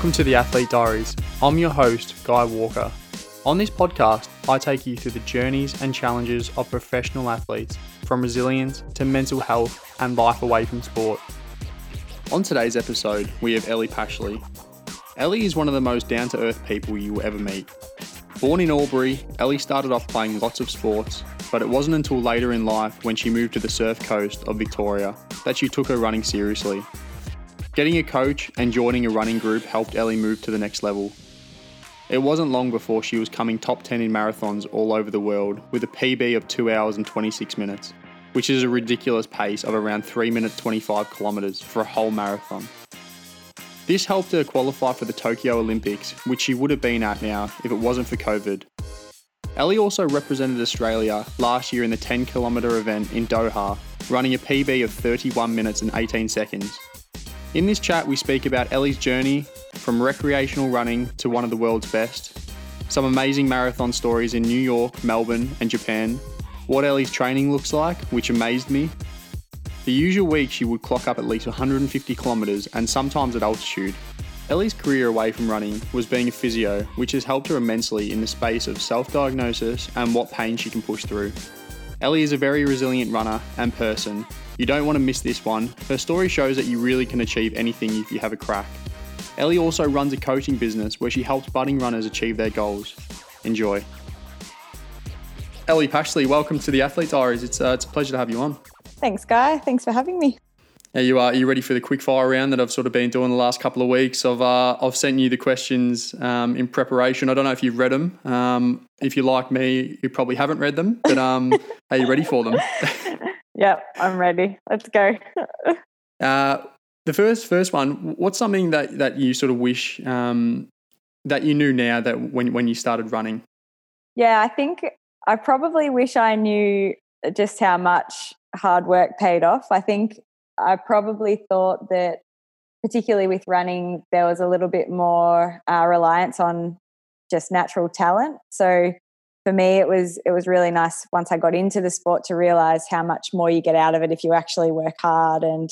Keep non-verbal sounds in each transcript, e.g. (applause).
Welcome to the Athlete Diaries. I'm your host, Guy Walker. On this podcast, I take you through the journeys and challenges of professional athletes, from resilience to mental health and life away from sport. On today's episode, we have Ellie Pashley. Ellie is one of the most down to earth people you will ever meet. Born in Albury, Ellie started off playing lots of sports, but it wasn't until later in life when she moved to the surf coast of Victoria that she took her running seriously. Getting a coach and joining a running group helped Ellie move to the next level. It wasn't long before she was coming top 10 in marathons all over the world with a PB of 2 hours and 26 minutes, which is a ridiculous pace of around 3 minutes 25 kilometres for a whole marathon. This helped her qualify for the Tokyo Olympics, which she would have been at now if it wasn't for COVID. Ellie also represented Australia last year in the 10 kilometre event in Doha, running a PB of 31 minutes and 18 seconds. In this chat, we speak about Ellie's journey from recreational running to one of the world's best, some amazing marathon stories in New York, Melbourne, and Japan, what Ellie's training looks like, which amazed me. The usual week, she would clock up at least 150 kilometres and sometimes at altitude. Ellie's career away from running was being a physio, which has helped her immensely in the space of self diagnosis and what pain she can push through. Ellie is a very resilient runner and person. You don't want to miss this one. Her story shows that you really can achieve anything if you have a crack. Ellie also runs a coaching business where she helps budding runners achieve their goals. Enjoy. Ellie Pashley, welcome to the Athlete Diaries. It's, uh, it's a pleasure to have you on. Thanks, Guy. Thanks for having me. Are you, uh, are you ready for the quick fire round that I've sort of been doing the last couple of weeks? I've, uh, I've sent you the questions um, in preparation. I don't know if you've read them. Um, if you're like me, you probably haven't read them, but um, (laughs) are you ready for them? (laughs) yep, I'm ready. Let's go. (laughs) uh, the first first one, what's something that, that you sort of wish um, that you knew now that when, when you started running? Yeah, I think I probably wish I knew just how much hard work paid off. I think I probably thought that, particularly with running, there was a little bit more uh, reliance on just natural talent. So for me, it was it was really nice once I got into the sport to realize how much more you get out of it if you actually work hard. And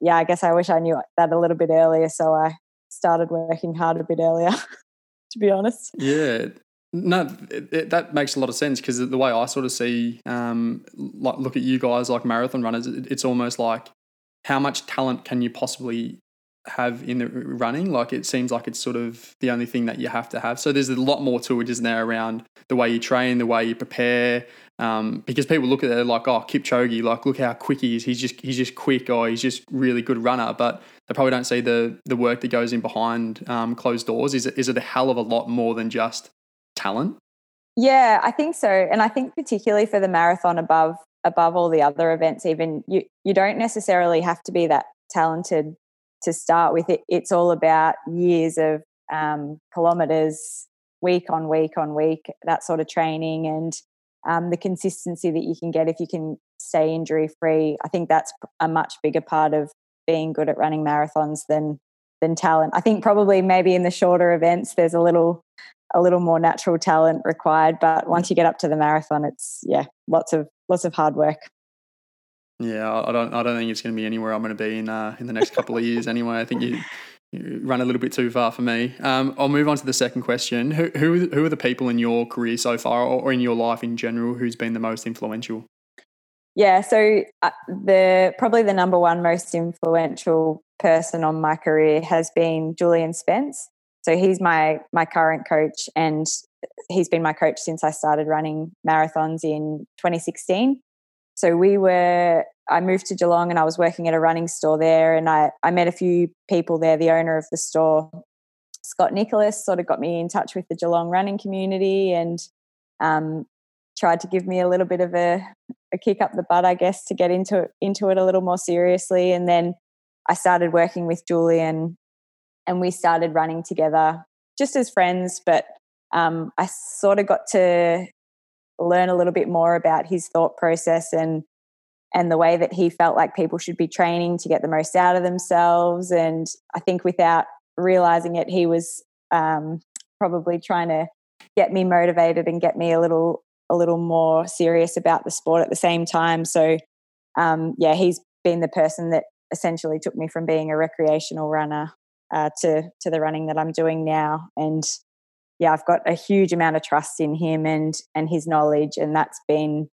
yeah, I guess I wish I knew that a little bit earlier, so I started working hard a bit earlier. (laughs) to be honest. Yeah, no, it, it, that makes a lot of sense because the way I sort of see, um, like look at you guys like marathon runners, it, it's almost like how much talent can you possibly have in the running? Like it seems like it's sort of the only thing that you have to have. So there's a lot more to it, isn't there, around the way you train, the way you prepare. Um, because people look at it like, oh, Kipchoge, like look how quick he is. He's just he's just quick, or he's just really good runner. But they probably don't see the the work that goes in behind um, closed doors. Is it is it a hell of a lot more than just talent? Yeah, I think so, and I think particularly for the marathon above above all the other events even you you don't necessarily have to be that talented to start with it it's all about years of um, kilometers week on week on week that sort of training and um, the consistency that you can get if you can stay injury free i think that's a much bigger part of being good at running marathons than than talent. I think probably maybe in the shorter events there's a little a little more natural talent required but once you get up to the marathon it's yeah lots of lots of hard work. Yeah, I don't. I don't think it's going to be anywhere I'm going to be in uh, in the next couple of years. Anyway, I think you, you run a little bit too far for me. Um, I'll move on to the second question. Who who who are the people in your career so far, or in your life in general, who's been the most influential? Yeah, so uh, the probably the number one most influential person on my career has been Julian Spence. So he's my my current coach, and he's been my coach since I started running marathons in 2016. So we were, I moved to Geelong and I was working at a running store there, and I, I met a few people there. The owner of the store, Scott Nicholas, sort of got me in touch with the Geelong running community and um, tried to give me a little bit of a, a kick up the butt, I guess, to get into into it a little more seriously. And then I started working with Julian, and we started running together just as friends, but um, I sort of got to learn a little bit more about his thought process and and the way that he felt like people should be training to get the most out of themselves. And I think without realizing it, he was um, probably trying to get me motivated and get me a little a little more serious about the sport at the same time. So um, yeah, he's been the person that essentially took me from being a recreational runner uh, to to the running that I'm doing now. And yeah, I've got a huge amount of trust in him and and his knowledge, and that's been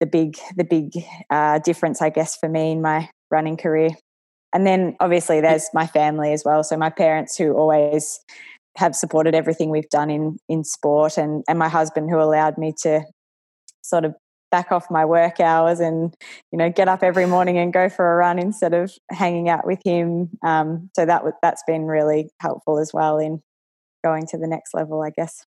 the big the big uh, difference, I guess, for me in my running career. And then obviously there's my family as well. So my parents who always have supported everything we've done in in sport, and and my husband who allowed me to sort of back off my work hours and you know get up every morning and go for a run instead of hanging out with him um, so that that's been really helpful as well in going to the next level i guess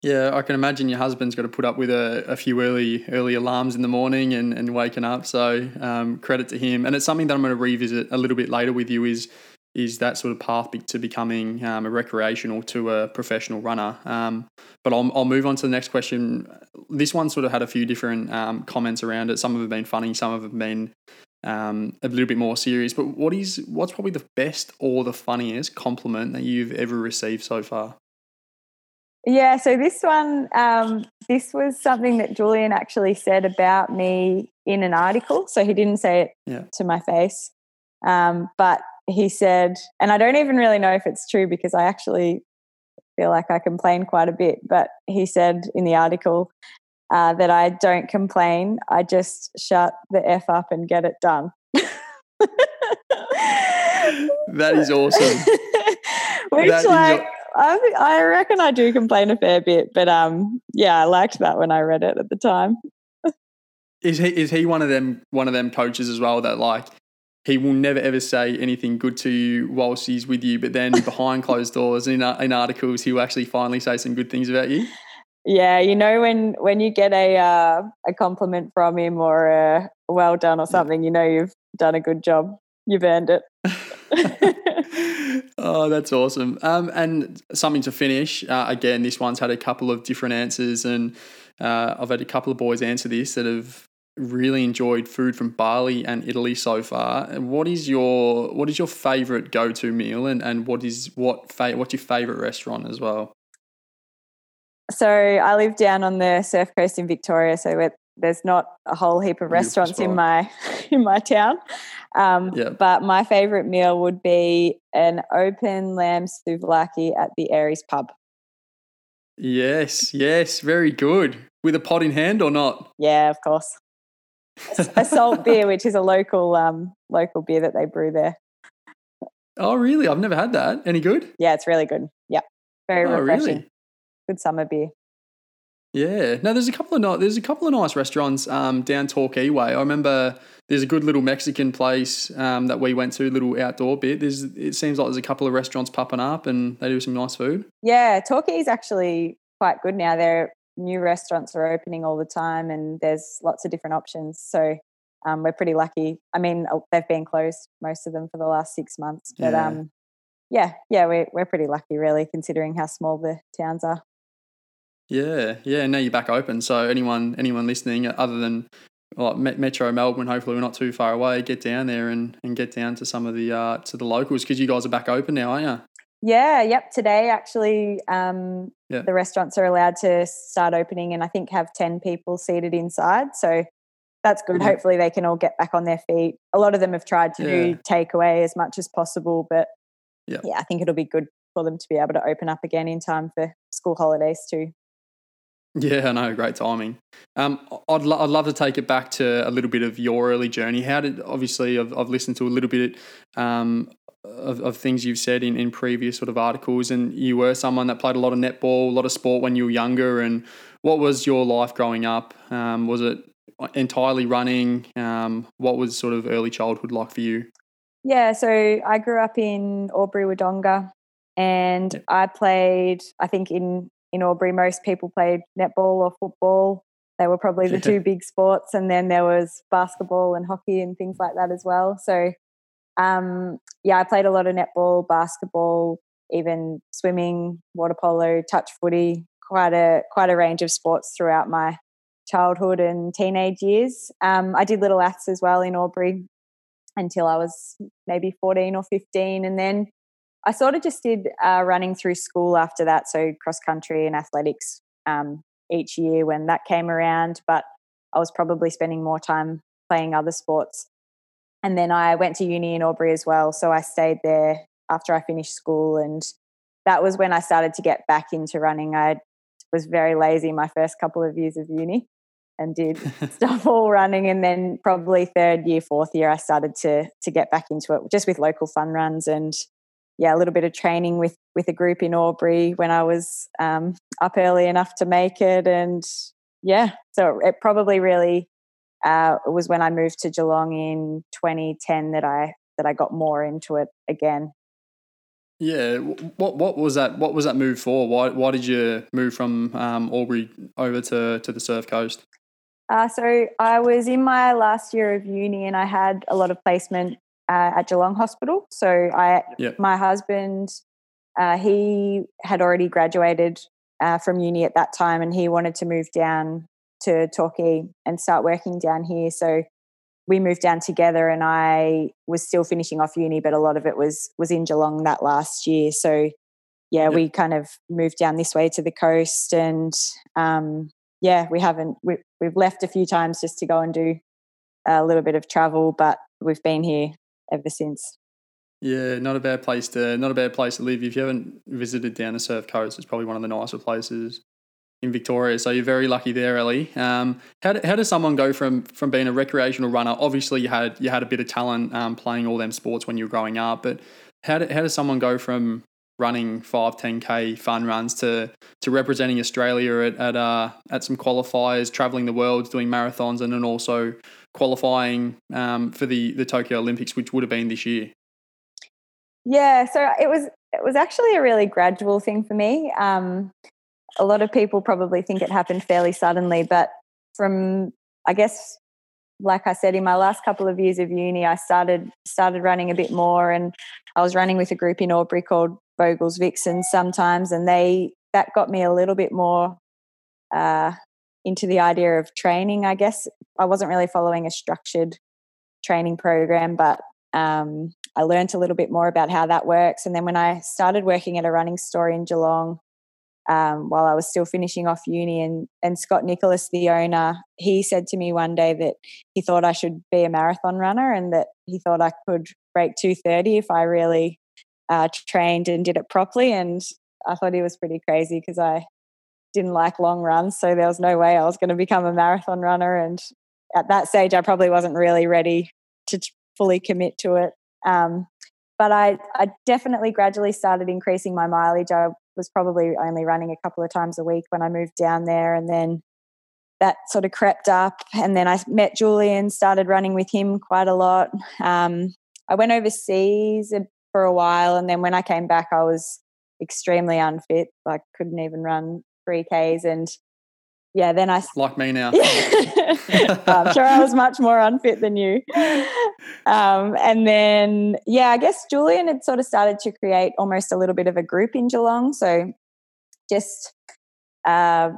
yeah, I can imagine your husband's got to put up with a, a few early early alarms in the morning and, and waking up. So um, credit to him. And it's something that I'm going to revisit a little bit later with you is is that sort of path to becoming um, a recreational to a professional runner. Um, but I'll, I'll move on to the next question. This one sort of had a few different um, comments around it. Some of them have been funny, some of them have been um, a little bit more serious. But what is what's probably the best or the funniest compliment that you've ever received so far? Yeah, so this one, um, this was something that Julian actually said about me in an article. So he didn't say it yeah. to my face, um, but he said, and I don't even really know if it's true because I actually feel like I complain quite a bit, but he said in the article uh, that I don't complain, I just shut the F up and get it done. (laughs) that is awesome. (laughs) Which, that like, I, I reckon I do complain a fair bit, but um, yeah, I liked that when I read it at the time. is he is he one of them one of them coaches as well that like he will never ever say anything good to you whilst he's with you, but then behind (laughs) closed doors in, in articles, he will actually finally say some good things about you. Yeah, you know when when you get a uh, a compliment from him or a well done or something, you know you've done a good job. You've earned it. (laughs) oh, that's awesome. Um, and something to finish. Uh, again, this one's had a couple of different answers, and uh, I've had a couple of boys answer this that have really enjoyed food from Bali and Italy so far. What is your what is your favorite go to meal, and, and what is what fa- what's your favorite restaurant as well? So I live down on the surf coast in Victoria, so there's not a whole heap of restaurants in my (laughs) in my town. Um, yeah. But my favorite meal would be an open lamb souvlaki at the Aireys pub. Yes, yes, very good. With a pot in hand or not? Yeah, of course a salt beer, which is a local um, local beer that they brew there. Oh, really? I've never had that. Any good? Yeah, it's really good. Yeah, very oh, refreshing. Really? Good summer beer. Yeah. No, there's a couple of there's a couple of nice restaurants um, down Torquay way. I remember there's a good little Mexican place um, that we went to, little outdoor bit. There's it seems like there's a couple of restaurants popping up and they do some nice food. Yeah, Torquay is actually quite good now. They're new restaurants are opening all the time and there's lots of different options. So um, we're pretty lucky. I mean, uh, they've been closed, most of them, for the last six months. But yeah, um, yeah, yeah we're, we're pretty lucky, really, considering how small the towns are. Yeah, yeah. Now you're back open. So anyone anyone listening, other than well, Metro Melbourne, hopefully we're not too far away. Get down there and, and get down to some of the uh, to the locals because you guys are back open now, aren't you? Yeah, yep. Today, actually, um, yeah. the restaurants are allowed to start opening and I think have 10 people seated inside. So that's good. Hopefully, they can all get back on their feet. A lot of them have tried to yeah. do takeaway as much as possible, but yeah. yeah, I think it'll be good for them to be able to open up again in time for school holidays too. Yeah, I know. Great timing. Um, I'd, lo- I'd love to take it back to a little bit of your early journey. How did, obviously, I've, I've listened to a little bit um, of, of things you've said in, in previous sort of articles, and you were someone that played a lot of netball, a lot of sport when you were younger. And what was your life growing up? Um, was it entirely running? Um, what was sort of early childhood like for you? Yeah, so I grew up in Albury Wodonga, and. I played. I think in in Albury, most people played netball or football. They were probably the two (laughs) big sports, and then there was basketball and hockey and things like that as well. So um, yeah, I played a lot of netball, basketball, even swimming, water polo, touch footy, quite a quite a range of sports throughout my childhood and teenage years. Um, I did little aths as well in Albury until I was maybe 14 or 15. And then I sort of just did uh, running through school after that. So cross country and athletics um, each year when that came around. But I was probably spending more time playing other sports and then I went to uni in Albury as well. So I stayed there after I finished school, and that was when I started to get back into running. I was very lazy my first couple of years of uni and did (laughs) stuff all running, and then probably third year, fourth year, I started to to get back into it just with local fun runs and yeah, a little bit of training with with a group in Albury when I was um, up early enough to make it, and yeah, so it probably really uh, was when I moved to Geelong in 2010 that I that I got more into it again. Yeah, what what was that? What was that move for? Why why did you move from um, Albury over to to the Surf Coast? Uh, so I was in my last year of uni, and I had a lot of placement uh, at Geelong Hospital. So I, yep. my husband, uh, he had already graduated uh, from uni at that time, and he wanted to move down to Torquay and start working down here. So we moved down together, and I was still finishing off uni, but a lot of it was was in Geelong that last year. So yeah, yep. we kind of moved down this way to the coast, and um, yeah, we haven't we, we've left a few times just to go and do a little bit of travel, but we've been here ever since. Yeah, not a bad place to not a bad place to live. If you haven't visited down the Surf Coast, it's probably one of the nicer places in Victoria. So you're very lucky there, Ellie. Um, how, how does someone go from from being a recreational runner? Obviously, you had you had a bit of talent um, playing all them sports when you were growing up, but how, how does someone go from running 5 10k fun runs to to representing Australia at at, uh, at some qualifiers, traveling the world, doing marathons, and then also qualifying um, for the the Tokyo Olympics, which would have been this year? Yeah, so it was it was actually a really gradual thing for me. Um, a lot of people probably think it happened fairly suddenly, but from I guess, like I said, in my last couple of years of uni, I started started running a bit more, and I was running with a group in Albury called Vogels Vixens sometimes, and they that got me a little bit more uh, into the idea of training. I guess I wasn't really following a structured training program, but um, I learned a little bit more about how that works. And then when I started working at a running store in Geelong, um, while I was still finishing off uni, and, and Scott Nicholas, the owner, he said to me one day that he thought I should be a marathon runner and that he thought I could break 230 if I really uh, trained and did it properly. And I thought he was pretty crazy because I didn't like long runs. So there was no way I was going to become a marathon runner. And at that stage, I probably wasn't really ready to fully commit to it. Um, but I, I definitely gradually started increasing my mileage. I was probably only running a couple of times a week when I moved down there. And then that sort of crept up. And then I met Julian, started running with him quite a lot. Um, I went overseas for a while. And then when I came back, I was extremely unfit. Like couldn't even run 3Ks. And yeah, then I like me now. (laughs) (laughs) I'm sure I was much more unfit than you. Um, and then yeah, I guess Julian had sort of started to create almost a little bit of a group in Geelong. So just uh,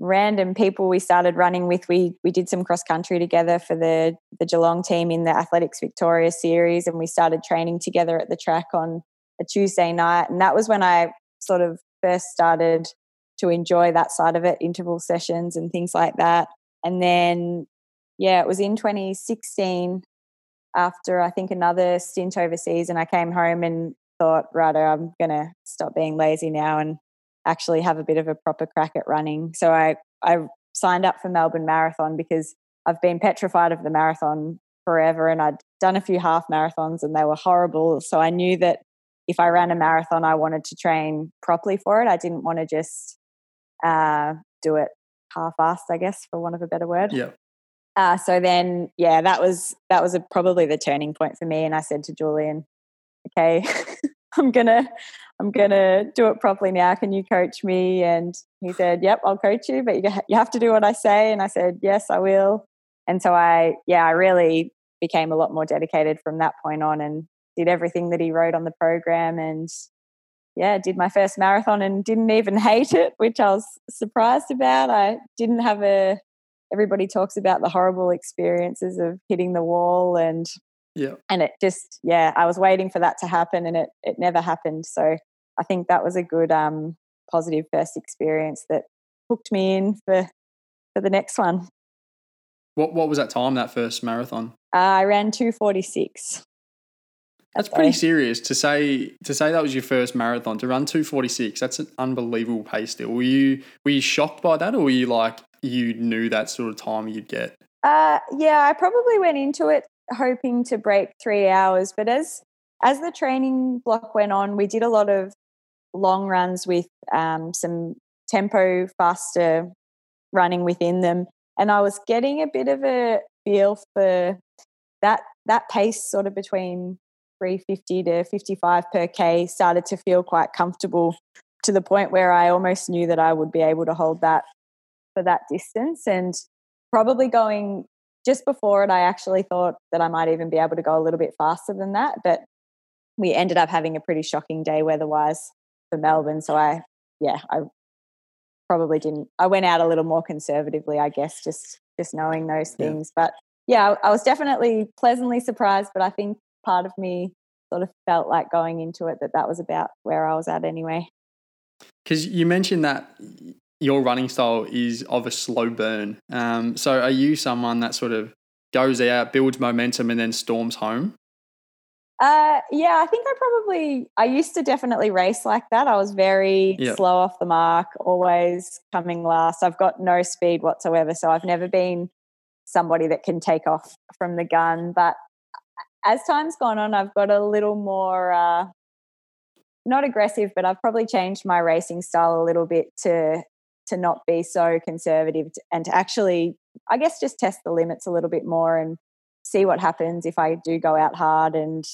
random people we started running with. We we did some cross country together for the the Geelong team in the Athletics Victoria series, and we started training together at the track on a Tuesday night. And that was when I sort of first started to enjoy that side of it, interval sessions and things like that. And then, yeah, it was in 2016 after I think another stint overseas, and I came home and thought, right, I'm going to stop being lazy now and actually have a bit of a proper crack at running. So I, I signed up for Melbourne Marathon because I've been petrified of the marathon forever and I'd done a few half marathons and they were horrible. So I knew that if I ran a marathon, I wanted to train properly for it. I didn't want to just uh, do it half-assed, I guess, for want of a better word. Yeah. Uh, so then, yeah, that was that was a, probably the turning point for me. And I said to Julian, "Okay, (laughs) I'm gonna I'm gonna do it properly now. Can you coach me?" And he said, "Yep, I'll coach you, but you you have to do what I say." And I said, "Yes, I will." And so I, yeah, I really became a lot more dedicated from that point on, and did everything that he wrote on the program and yeah, did my first marathon and didn't even (laughs) hate it, which I was surprised about. I didn't have a everybody talks about the horrible experiences of hitting the wall and yeah. And it just yeah, I was waiting for that to happen and it it never happened. So I think that was a good um positive first experience that hooked me in for for the next one. What what was that time that first marathon? Uh, I ran 246. That's pretty serious to say to say that was your first marathon to run 246. That's an unbelievable pace still. Were you were you shocked by that or were you like you knew that sort of time you'd get? Uh yeah, I probably went into it hoping to break 3 hours, but as as the training block went on, we did a lot of long runs with um, some tempo faster running within them and I was getting a bit of a feel for that that pace sort of between 350 to 55 per K started to feel quite comfortable to the point where I almost knew that I would be able to hold that for that distance. And probably going just before it, I actually thought that I might even be able to go a little bit faster than that. But we ended up having a pretty shocking day weather wise for Melbourne. So I, yeah, I probably didn't. I went out a little more conservatively, I guess, just just knowing those things. Yeah. But yeah, I was definitely pleasantly surprised. But I think part of me sort of felt like going into it that that was about where I was at anyway. Because you mentioned that your running style is of a slow burn. Um, so are you someone that sort of goes out, builds momentum, and then storms home? Uh, yeah, I think I probably I used to definitely race like that. I was very yep. slow off the mark, always coming last. I've got no speed whatsoever, so I've never been somebody that can take off from the gun. But as time's gone on, I've got a little more uh, not aggressive, but I've probably changed my racing style a little bit to to not be so conservative and to actually, I guess, just test the limits a little bit more and see what happens if I do go out hard and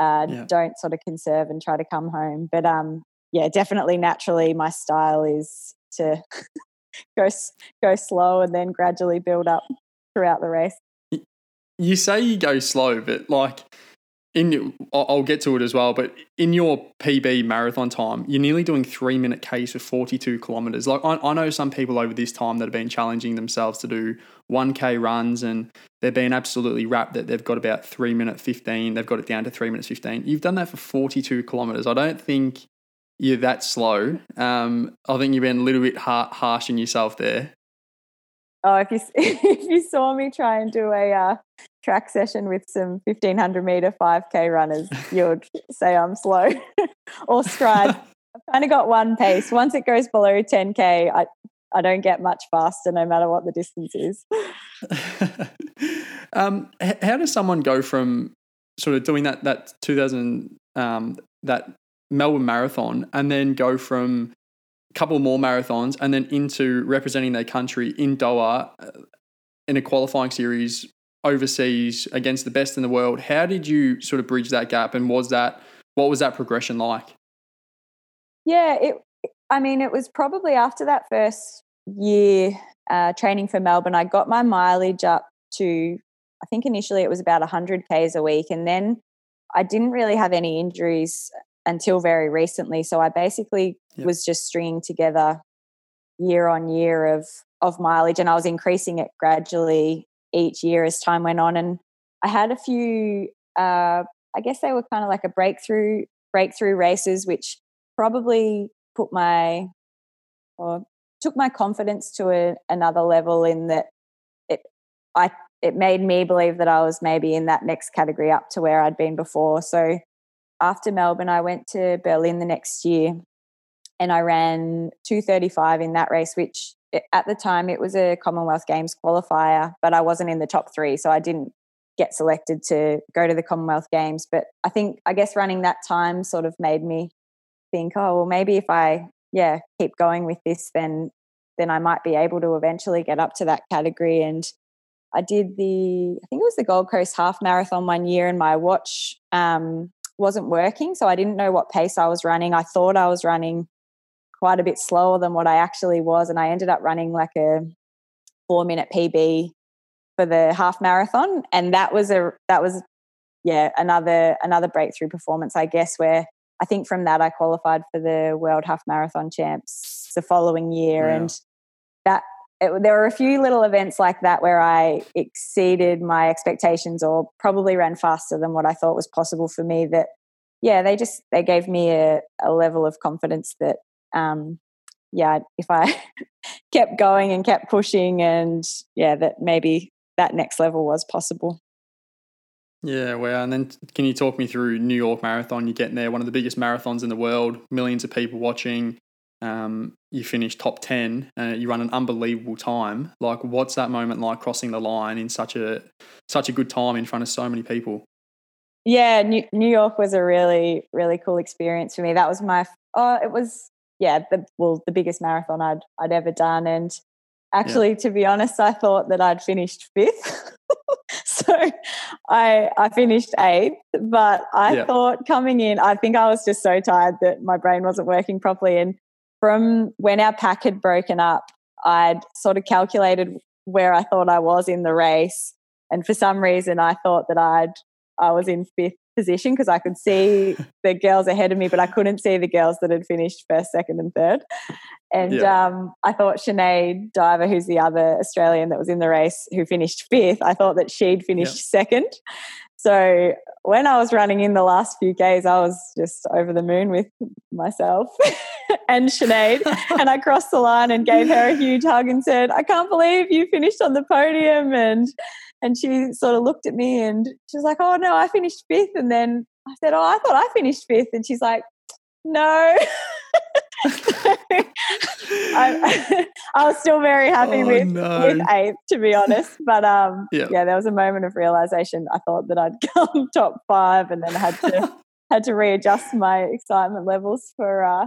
uh, yeah. don't sort of conserve and try to come home. But um, yeah, definitely naturally, my style is to (laughs) go go slow and then gradually build up throughout the race. You say you go slow, but like in I'll get to it as well, but in your PB marathon time, you're nearly doing three minute Ks for 42 kilometers. Like I, I know some people over this time that have been challenging themselves to do 1K runs and they're being absolutely wrapped that they've got about three minute 15. They've got it down to three minutes 15. You've done that for 42 kilometers. I don't think you're that slow. Um, I think you've been a little bit har- harsh on yourself there. Oh, if you (laughs) if you saw me try and do a uh, track session with some 1500 meter 5k runners, you would say I'm slow (laughs) or stride. (laughs) I've kind of got one pace. Once it goes below 10k, I I don't get much faster, no matter what the distance is. um, how does someone go from sort of doing that that 2000 um, that Melbourne Marathon and then go from couple more marathons, and then into representing their country in Doha uh, in a qualifying series overseas against the best in the world. How did you sort of bridge that gap, and was that what was that progression like? Yeah, it. I mean, it was probably after that first year uh, training for Melbourne, I got my mileage up to. I think initially it was about 100 k's a week, and then I didn't really have any injuries until very recently. So I basically yep. was just stringing together year on year of of mileage, and I was increasing it gradually each year as time went on. And I had a few, uh, I guess they were kind of like a breakthrough breakthrough races, which probably put my or took my confidence to a, another level in that it I it made me believe that I was maybe in that next category up to where I'd been before. So after Melbourne, I went to Berlin the next year and I ran 235 in that race, which at the time it was a Commonwealth Games qualifier, but I wasn't in the top three. So I didn't get selected to go to the Commonwealth Games. But I think, I guess running that time sort of made me think, oh, well, maybe if I, yeah, keep going with this, then then I might be able to eventually get up to that category. And I did the, I think it was the Gold Coast Half Marathon one year, and my watch um, wasn't working. So I didn't know what pace I was running. I thought I was running quite a bit slower than what I actually was. And I ended up running like a four minute PB for the half marathon. And that was a, that was, yeah, another, another breakthrough performance, I guess, where I think from that I qualified for the World Half Marathon Champs the following year. Wow. And that it, there were a few little events like that where I exceeded my expectations or probably ran faster than what I thought was possible for me. That, yeah, they just they gave me a, a level of confidence that, um, yeah, if I (laughs) kept going and kept pushing, and yeah, that maybe that next level was possible. Yeah, well, and then can you talk me through New York Marathon? You're getting there, one of the biggest marathons in the world, millions of people watching. Um, you finish top ten, uh, you run an unbelievable time. Like, what's that moment like crossing the line in such a such a good time in front of so many people? Yeah, New, New York was a really really cool experience for me. That was my oh, it was yeah, the well the biggest marathon I'd I'd ever done, and actually, yeah. to be honest, I thought that I'd finished fifth. (laughs) so I I finished eighth, but I yeah. thought coming in, I think I was just so tired that my brain wasn't working properly. And from when our pack had broken up, I'd sort of calculated where I thought I was in the race. And for some reason, I thought that I'd I was in fifth position because I could see (laughs) the girls ahead of me, but I couldn't see the girls that had finished first, second, and third. And yeah. um, I thought Sinead Diver, who's the other Australian that was in the race who finished fifth, I thought that she'd finished yeah. second. So when I was running in the last few Ks, I was just over the moon with myself (laughs) and Sinead. (laughs) and I crossed the line and gave her a huge hug and said, I can't believe you finished on the podium. And and she sort of looked at me and she was like, Oh no, I finished fifth. And then I said, Oh, I thought I finished fifth. And she's like, No. (laughs) I, I, was still very happy oh, with, no. with eighth, to be honest. But um, yeah. yeah, there was a moment of realization. I thought that I'd (laughs) come top five, and then I had to had to readjust my excitement levels for uh,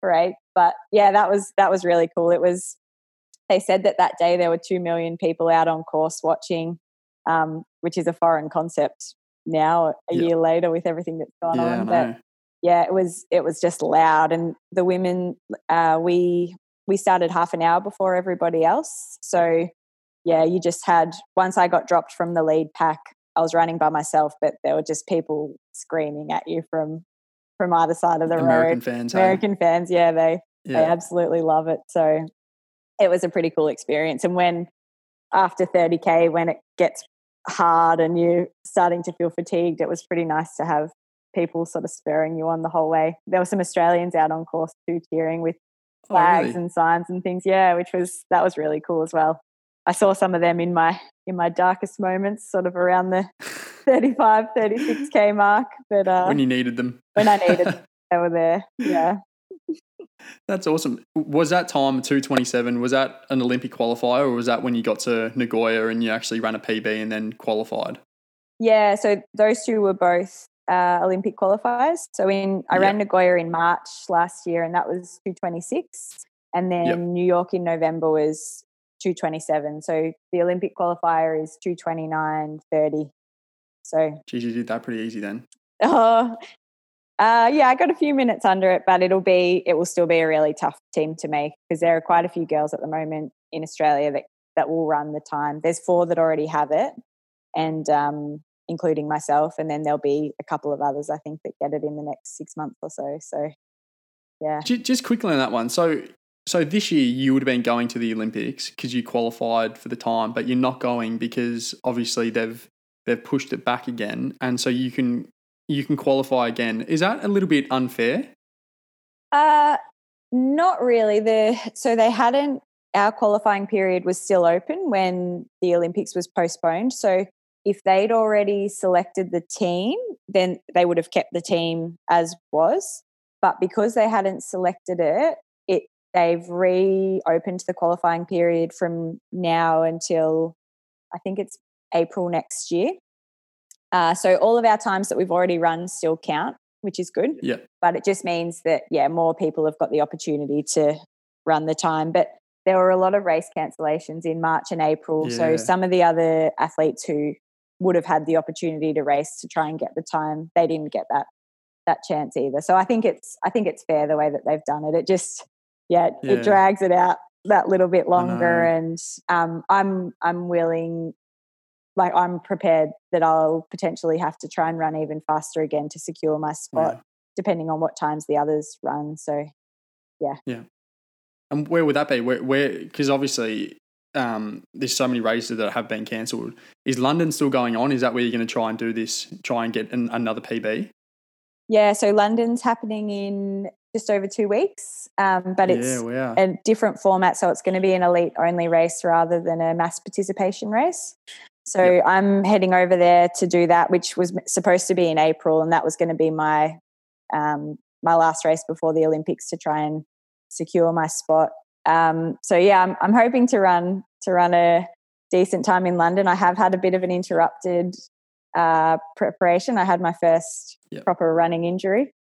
for eight. But yeah, that was that was really cool. It was. They said that that day there were two million people out on course watching, um, which is a foreign concept now. A yeah. year later, with everything that's gone yeah, on, but yeah, it was it was just loud, and the women uh, we we started half an hour before everybody else. So yeah, you just had once I got dropped from the lead pack, I was running by myself, but there were just people screaming at you from from either side of the American road. Fans, American hey? fans, yeah, they yeah. they absolutely love it. So it was a pretty cool experience. And when after 30k, when it gets hard and you're starting to feel fatigued, it was pretty nice to have people sort of spurring you on the whole way. There were some Australians out on course too, cheering with flags oh, really? and signs and things. Yeah, which was that was really cool as well. I saw some of them in my in my darkest moments, sort of around the 35, 36k mark. But uh, when you needed them, when I needed (laughs) them, they were there. Yeah. That's awesome. Was that time 227? Was that an Olympic qualifier, or was that when you got to Nagoya and you actually ran a PB and then qualified? Yeah, so those two were both uh, Olympic qualifiers. So in I ran Nagoya in March last year, and that was 226, and then yep. New York in November was 227. So the Olympic qualifier is 229.30. So geez, you did that pretty easy then. Oh, (laughs) uh, yeah, I got a few minutes under it, but it'll be it will still be a really tough team to make because there are quite a few girls at the moment in Australia that that will run the time. There's four that already have it, and um, including myself. And then there'll be a couple of others, I think, that get it in the next six months or so. So, yeah. Just quickly on that one. So, so this year you would have been going to the Olympics because you qualified for the time, but you're not going because obviously they've they've pushed it back again, and so you can you can qualify again. Is that a little bit unfair? Uh, not really. The so they hadn't. Our qualifying period was still open when the Olympics was postponed. So if they'd already selected the team, then they would have kept the team as was. But because they hadn't selected it, they've reopened the qualifying period from now until I think it's April next year. Uh, so all of our times that we've already run still count, which is good. Yeah. But it just means that yeah, more people have got the opportunity to run the time. But there were a lot of race cancellations in March and April. Yeah. So some of the other athletes who would have had the opportunity to race to try and get the time. They didn't get that that chance either. So I think it's I think it's fair the way that they've done it. It just yeah, yeah. it drags it out that little bit longer and um, I'm I'm willing like I'm prepared that I'll potentially have to try and run even faster again to secure my spot yeah. depending on what times the others run. So yeah. Yeah. And where would that be? Where where because obviously um, there's so many races that have been cancelled. Is London still going on? Is that where you're going to try and do this? Try and get an, another PB? Yeah, so London's happening in just over two weeks, um, but it's yeah, wow. a different format. So it's going to be an elite only race rather than a mass participation race. So yep. I'm heading over there to do that, which was supposed to be in April, and that was going to be my um, my last race before the Olympics to try and secure my spot. Um, so yeah, I'm, I'm hoping to run to run a decent time in London. I have had a bit of an interrupted uh, preparation. I had my first yep. proper running injury,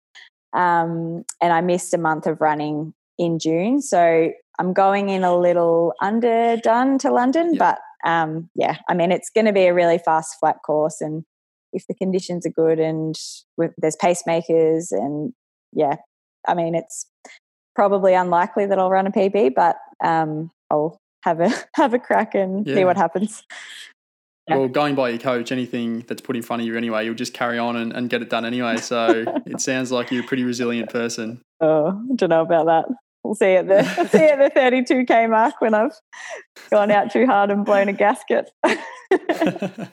um, and I missed a month of running in June. So I'm going in a little underdone to London, yep. but um, yeah, I mean it's going to be a really fast flat course, and if the conditions are good and there's pacemakers and yeah, I mean it's probably unlikely that I'll run a PB, but um, I'll have a (laughs) have a crack and yeah. see what happens. Yeah. Well, going by your coach, anything that's put in front of you anyway, you'll just carry on and, and get it done anyway. So (laughs) it sounds like you're a pretty resilient person. Oh, I don't know about that. We'll see at the (laughs) we'll see at the 32k mark when I've gone out too hard and blown a gasket. (laughs)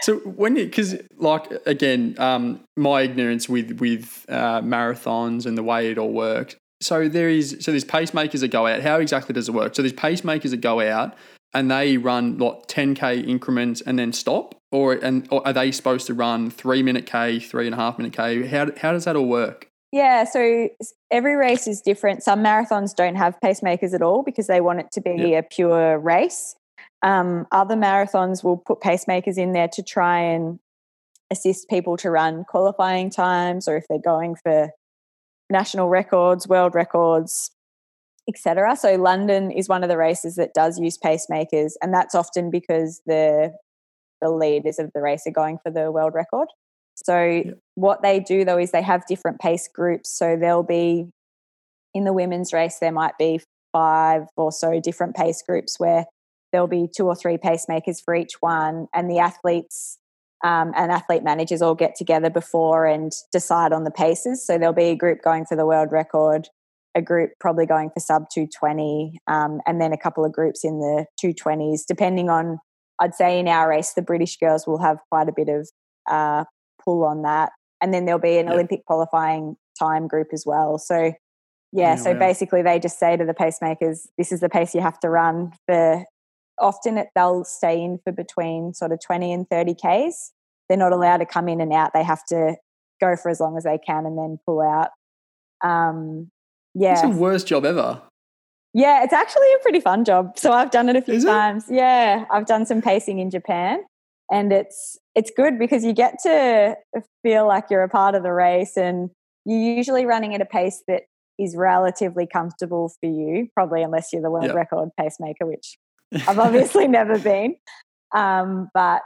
so when you because like again, um, my ignorance with with uh, marathons and the way it all works. So there is so there's pacemakers that go out. How exactly does it work? So there's pacemakers that go out and they run like 10k increments and then stop, or and or are they supposed to run three minute k, three and a half minute k? How how does that all work? Yeah, so every race is different. Some marathons don't have pacemakers at all because they want it to be yep. a pure race. Um, other marathons will put pacemakers in there to try and assist people to run qualifying times or if they're going for national records, world records, etc. So London is one of the races that does use pacemakers, and that's often because the the leaders of the race are going for the world record. So yeah. what they do though is they have different pace groups. So there'll be in the women's race there might be five or so different pace groups where there'll be two or three pacemakers for each one, and the athletes um, and athlete managers all get together before and decide on the paces. So there'll be a group going for the world record, a group probably going for sub 220, um, and then a couple of groups in the 220s, depending on, I'd say in our race, the British girls will have quite a bit of uh, pull on that. And then there'll be an. Olympic qualifying time group as well. So, yeah, so basically they just say to the pacemakers, this is the pace you have to run for often it, they'll stay in for between sort of 20 and 30 Ks. They're not allowed to come in and out. They have to go for as long as they can and then pull out. Um, yeah. It's the worst job ever. Yeah, it's actually a pretty fun job. So I've done it a few Is times. It? Yeah, I've done some pacing in Japan and it's it's good because you get to feel like you're a part of the race and you're usually running at a pace that is relatively comfortable for you, probably unless you're the world yep. record pacemaker, which (laughs) I've obviously never been. Um, but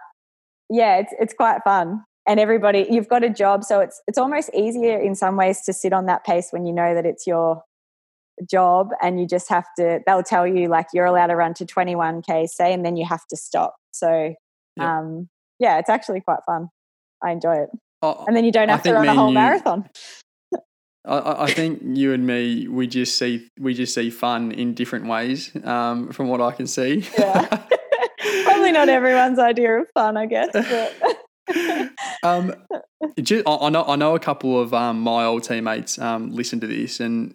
yeah, it's it's quite fun. And everybody, you've got a job, so it's it's almost easier in some ways to sit on that pace when you know that it's your job and you just have to they'll tell you like you're allowed to run to 21k say and then you have to stop so yeah. um yeah it's actually quite fun i enjoy it oh, and then you don't have to run a whole you, marathon (laughs) I, I, think you and me, we just see we just see fun in different ways, um, from what I can see. Yeah, (laughs) probably not (laughs) everyone's idea of fun, I guess. Um, just, I, know I know a couple of um, my old teammates um, listen to this, and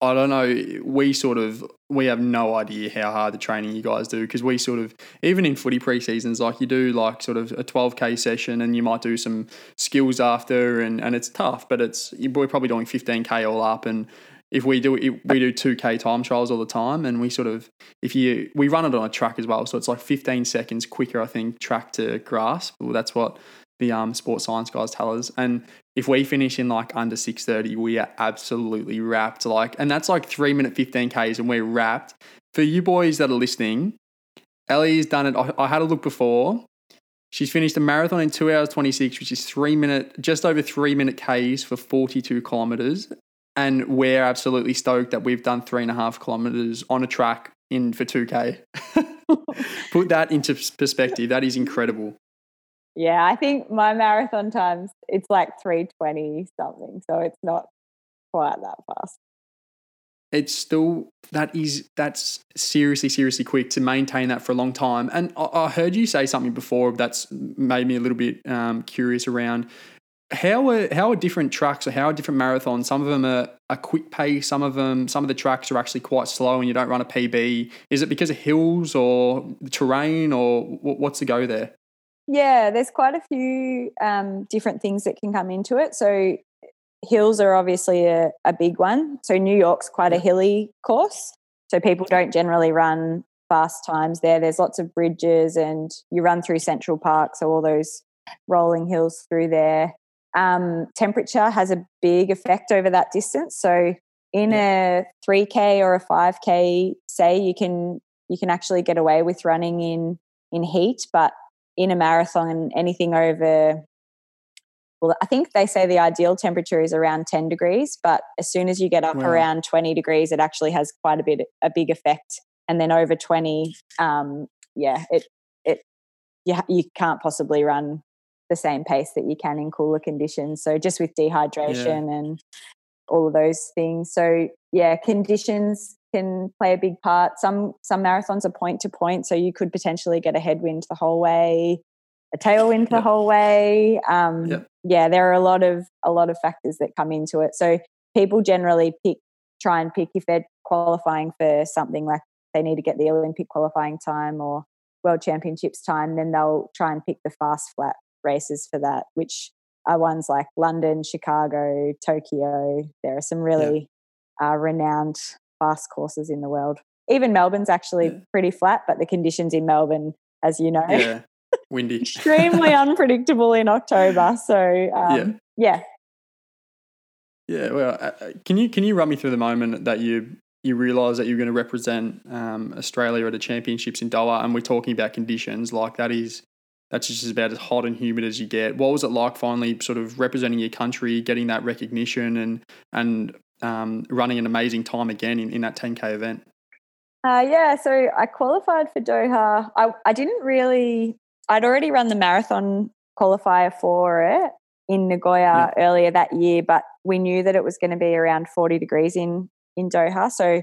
I don't know. We sort of we have no idea how hard the training you guys do because we sort of even in footy pre seasons like you do like sort of a 12k session and you might do some skills after and and it's tough, but it's we're probably doing 15k all up and if we do we do 2k time trials all the time and we sort of if you we run it on a track as well so it's like 15 seconds quicker i think track to grass well that's what the um, sports science guys tell us. And if we finish in like under 6.30, we are absolutely wrapped. Like, and that's like three minute 15 Ks and we're wrapped. For you boys that are listening, Ellie's done it. I, I had a look before. She's finished a marathon in two hours 26, which is three minute, just over three minute Ks for 42 kilometers. And we're absolutely stoked that we've done three and a half kilometers on a track in for 2K. (laughs) Put that into perspective. That is incredible. Yeah, I think my marathon times it's like 320 something, so it's not quite that fast. It's still that is that's seriously seriously quick to maintain that for a long time. And I, I heard you say something before that's made me a little bit um, curious around how are how are different tracks or how are different marathons? Some of them are a quick pace. Some of them, some of the tracks are actually quite slow, and you don't run a PB. Is it because of hills or terrain, or what's the go there? Yeah, there's quite a few um, different things that can come into it. So hills are obviously a, a big one. So New York's quite a hilly course. So people don't generally run fast times there. There's lots of bridges and you run through Central Park. So all those rolling hills through there. Um, temperature has a big effect over that distance. So in a 3k or a 5k say you can you can actually get away with running in in heat but in a marathon and anything over well i think they say the ideal temperature is around 10 degrees but as soon as you get up wow. around 20 degrees it actually has quite a bit a big effect and then over 20 um yeah it it you, you can't possibly run the same pace that you can in cooler conditions so just with dehydration yeah. and all of those things. So yeah, conditions can play a big part. Some some marathons are point to point, so you could potentially get a headwind the whole way, a tailwind yep. the whole way. Um, yep. Yeah, there are a lot of a lot of factors that come into it. So people generally pick try and pick if they're qualifying for something like they need to get the Olympic qualifying time or World Championships time, then they'll try and pick the fast flat races for that, which are ones like London, Chicago, Tokyo. There are some really yeah. uh, renowned fast courses in the world. Even Melbourne's actually yeah. pretty flat, but the conditions in Melbourne, as you know, yeah. (laughs) windy, (laughs) extremely unpredictable in October. So um, yeah, yeah. Yeah, well, uh, uh, can you can you run me through the moment that you you realise that you're going to represent um, Australia at the championships in Doha, and we're talking about conditions like that is that's just about as hot and humid as you get. What was it like finally sort of representing your country, getting that recognition and and um, running an amazing time again in, in that 10K event? Uh, yeah, so I qualified for Doha. I, I didn't really, I'd already run the marathon qualifier for it in Nagoya yeah. earlier that year, but we knew that it was going to be around 40 degrees in, in Doha. So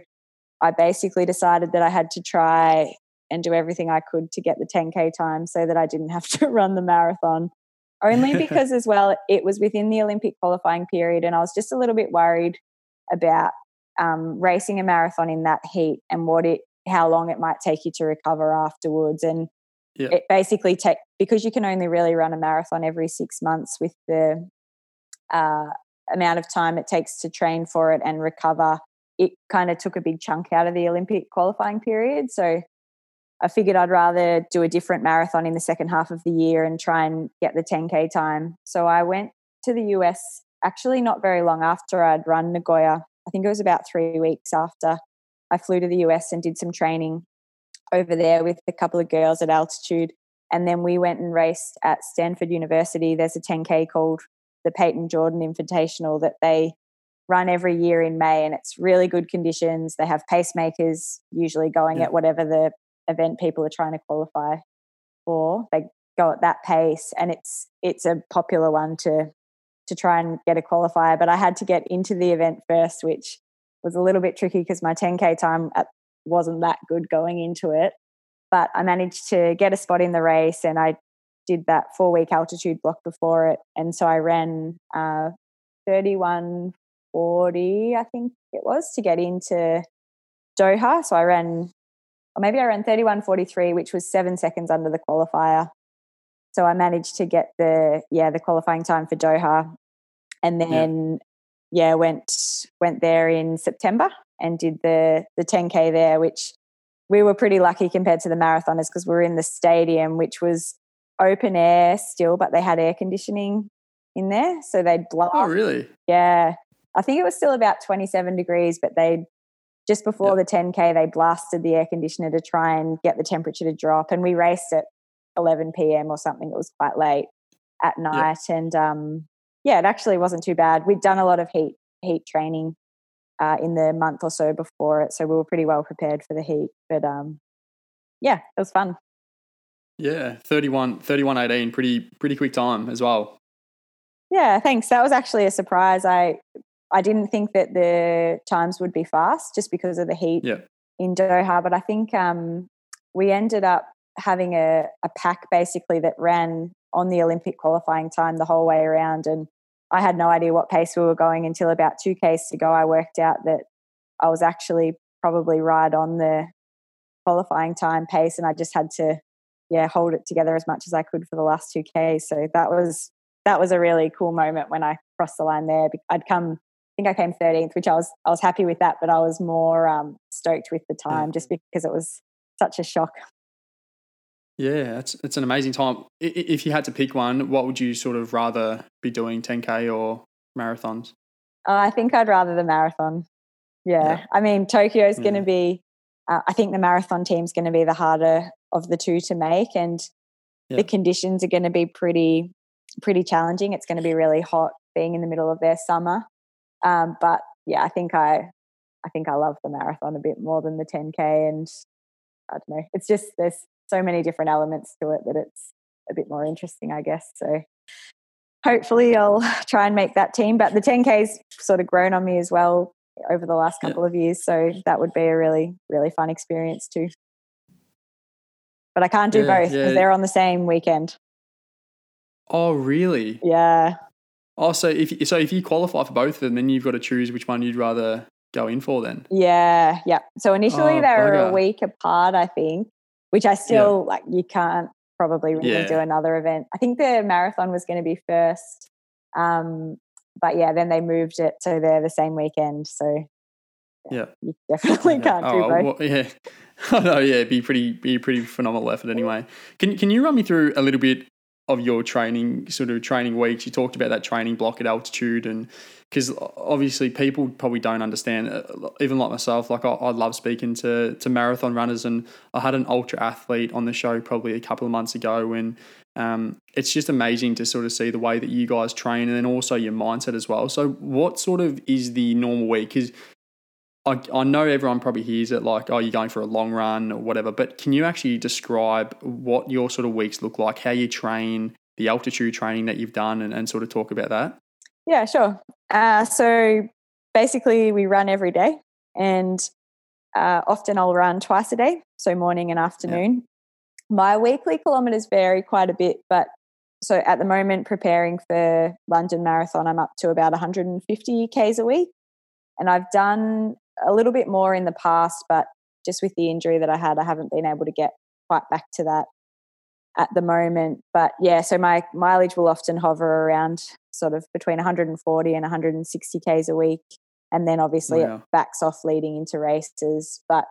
I basically decided that I had to try and do everything I could to get the 10K time so that I didn't have (laughs) to run the marathon. Only (laughs) because, as well, it was within the Olympic qualifying period, and I was just a little bit worried about um, racing a marathon in that heat and what it, how long it might take you to recover afterwards. And yeah. it basically take because you can only really run a marathon every six months with the uh, amount of time it takes to train for it and recover. It kind of took a big chunk out of the Olympic qualifying period. So I figured I'd rather do a different marathon in the second half of the year and try and get the 10K time. So I went to the US actually not very long after I'd run Nagoya. I think it was about three weeks after I flew to the US and did some training over there with a couple of girls at altitude. And then we went and raced at Stanford University. There's a 10K called the Payton Jordan Invitational that they run every year in May, and it's really good conditions. They have pacemakers usually going yeah. at whatever the event people are trying to qualify for. They go at that pace, and it's it's a popular one to to try and get a qualifier. But I had to get into the event first, which was a little bit tricky because my 10k time wasn't that good going into it. But I managed to get a spot in the race, and I did that four week altitude block before it, and so I ran uh, 3140, I think it was, to get into Doha. So I ran or maybe I ran 31.43, which was seven seconds under the qualifier. So I managed to get the yeah the qualifying time for Doha, and then yeah, yeah went went there in September and did the the 10k there, which we were pretty lucky compared to the marathoners because we were in the stadium, which was open air still, but they had air conditioning in there, so they'd blow. Oh, really? Yeah, I think it was still about 27 degrees, but they'd just before yep. the 10K, they blasted the air conditioner to try and get the temperature to drop. And we raced at 11 p.m. or something. It was quite late at night. Yep. And um, yeah, it actually wasn't too bad. We'd done a lot of heat heat training uh, in the month or so before it, so we were pretty well prepared for the heat. But um, yeah, it was fun. Yeah, 31, 31 18, pretty pretty quick time as well. Yeah, thanks. That was actually a surprise. I I didn't think that the times would be fast just because of the heat yeah. in Doha. But I think um, we ended up having a, a pack basically that ran on the Olympic qualifying time the whole way around. And I had no idea what pace we were going until about two Ks to go. I worked out that I was actually probably right on the qualifying time pace and I just had to yeah hold it together as much as I could for the last two k. So that was that was a really cool moment when I crossed the line there. I'd come, I think I came 13th, which I was I was happy with that, but I was more um, stoked with the time just because it was such a shock. Yeah, it's it's an amazing time. If you had to pick one, what would you sort of rather be doing, 10k or marathons? Uh, I think I'd rather the marathon. Yeah, yeah. I mean Tokyo is yeah. going to be. Uh, I think the marathon team's going to be the harder of the two to make, and yeah. the conditions are going to be pretty pretty challenging. It's going to be really hot being in the middle of their summer. Um, but yeah, I think I I think I love the marathon a bit more than the 10k, and I don't know. It's just there's so many different elements to it that it's a bit more interesting, I guess. So hopefully I'll (laughs) try and make that team. But the 10K's sort of grown on me as well over the last couple yeah. of years. So that would be a really, really fun experience too. But I can't do yeah, both because yeah. they're on the same weekend. Oh, really? Yeah. Oh, so if so, if you qualify for both of them, then you've got to choose which one you'd rather go in for. Then. Yeah, yeah. So initially oh, they were bugger. a week apart, I think, which I still yeah. like. You can't probably really yeah. do another event. I think the marathon was going to be first, um, but yeah, then they moved it so they're the same weekend. So yeah, you definitely can't oh, do both. Well, yeah. (laughs) Oh no, yeah, be pretty, be pretty phenomenal effort anyway. Can can you run me through a little bit of your training sort of training weeks? You talked about that training block at altitude and because obviously people probably don't understand uh, even like myself like I, I, love speaking to to marathon runners and i had an ultra athlete on the show probably a couple of months ago and um, it's just amazing to sort of see the way that you guys train and then also your mindset as well so what sort of is the normal week because I, I know everyone probably hears it like oh you're going for a long run or whatever but can you actually describe what your sort of weeks look like how you train the altitude training that you've done and, and sort of talk about that yeah, sure. Uh, so basically, we run every day, and uh, often I'll run twice a day, so morning and afternoon. Yeah. My weekly kilometers vary quite a bit, but so at the moment, preparing for London Marathon, I'm up to about 150 k's a week, and I've done a little bit more in the past, but just with the injury that I had, I haven't been able to get quite back to that at the moment. But yeah, so my mileage will often hover around sort of between 140 and 160 Ks a week. And then obviously it backs off leading into races. But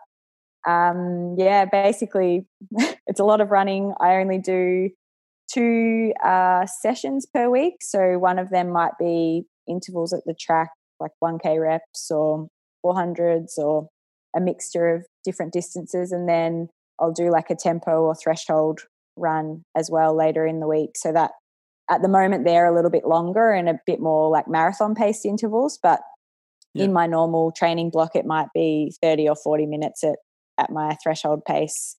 um, yeah, basically (laughs) it's a lot of running. I only do two uh, sessions per week. So one of them might be intervals at the track, like 1K reps or 400s or a mixture of different distances. And then I'll do like a tempo or threshold run as well later in the week. So that at the moment they're a little bit longer and a bit more like marathon paced intervals, but yeah. in my normal training block it might be 30 or 40 minutes at at my threshold pace.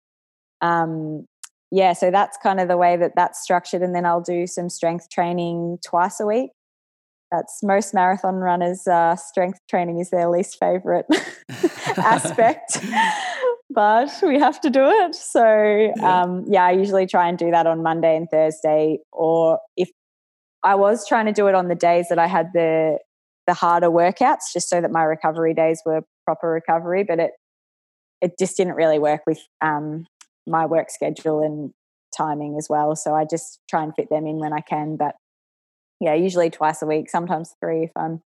Um, yeah, so that's kind of the way that that's structured. And then I'll do some strength training twice a week. That's most marathon runners' uh, strength training is their least favorite (laughs) aspect (laughs) but we have to do it. So yeah. Um, yeah, I usually try and do that on Monday and Thursday, or if I was trying to do it on the days that I had the the harder workouts, just so that my recovery days were proper recovery. But it it just didn't really work with um, my work schedule and timing as well. So I just try and fit them in when I can. But yeah, usually twice a week, sometimes three if I'm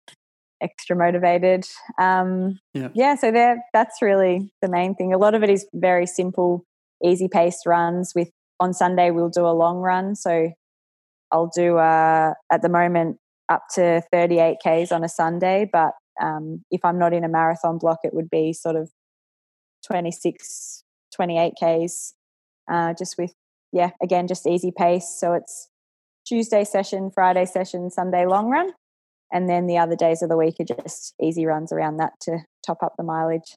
extra motivated. Um, yeah. yeah, so there that's really the main thing. A lot of it is very simple, easy paced runs. With on Sunday we'll do a long run, so I'll do uh, at the moment up to 38 k's on a Sunday. But um, if I'm not in a marathon block, it would be sort of 26, 28 k's, uh, just with yeah, again just easy pace. So it's Tuesday session, Friday session, Sunday long run. And then the other days of the week are just easy runs around that to top up the mileage.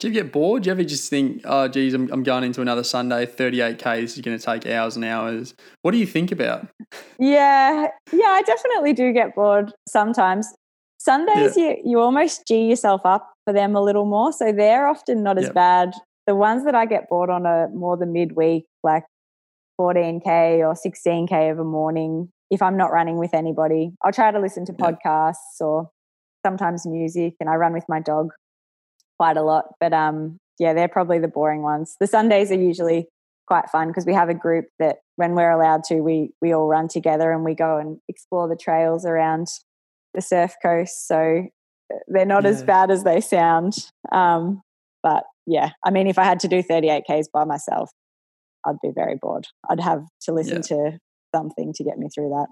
Do you get bored? Do you ever just think, oh, geez, I'm, I'm going into another Sunday, 38K, this is going to take hours and hours? What do you think about? Yeah, yeah, I definitely do get bored sometimes. Sundays, yeah. you, you almost G yourself up for them a little more. So they're often not as bad. The ones that I get bored on are more the midweek, like 14K or 16K of a morning if I'm not running with anybody. I'll try to listen to podcasts or sometimes music, and I run with my dog quite a lot. But um, yeah, they're probably the boring ones. The Sundays are usually quite fun because we have a group that when we're allowed to, we we all run together and we go and explore the trails around the surf coast. So uh, they're not yeah. as bad as they sound. Um, but yeah, I mean, if I had to do 38 Ks by myself, I'd be very bored. I'd have to listen yeah. to something to get me through that.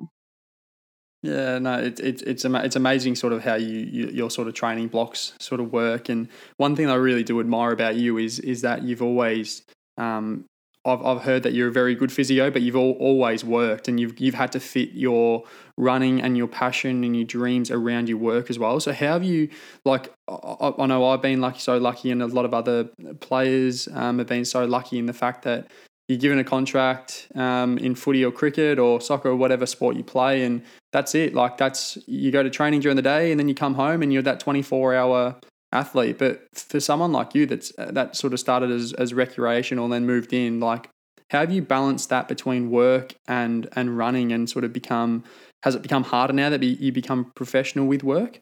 Yeah, no, it, it, it's it's amazing sort of how you, you, your sort of training blocks sort of work. And one thing I really do admire about you is is that you've always um, I've, I've heard that you're a very good physio, but you've all, always worked and you've, you've had to fit your running and your passion and your dreams around your work as well. So how have you, like, I, I know I've been lucky, so lucky and a lot of other players um, have been so lucky in the fact that you're given a contract um, in footy or cricket or soccer or whatever sport you play and that's it. Like that's, you go to training during the day and then you come home and you're that 24 hour athlete. But for someone like you that's uh, that sort of started as, as recreational and then moved in, like how have you balanced that between work and and running and sort of become has it become harder now that you become professional with work?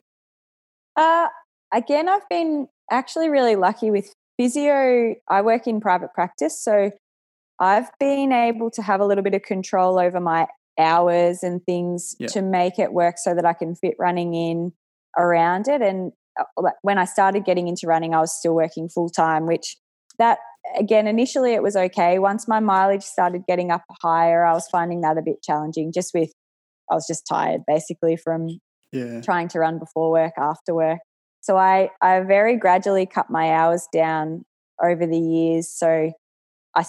Uh, again, I've been actually really lucky with physio. I work in private practice, so I've been able to have a little bit of control over my hours and things yeah. to make it work so that I can fit running in around it. And uh, when I started getting into running, I was still working full time, which that again, initially it was okay. Once my mileage started getting up higher, I was finding that a bit challenging just with, I was just tired basically from yeah. trying to run before work, after work. So I, I very gradually cut my hours down over the years. So I,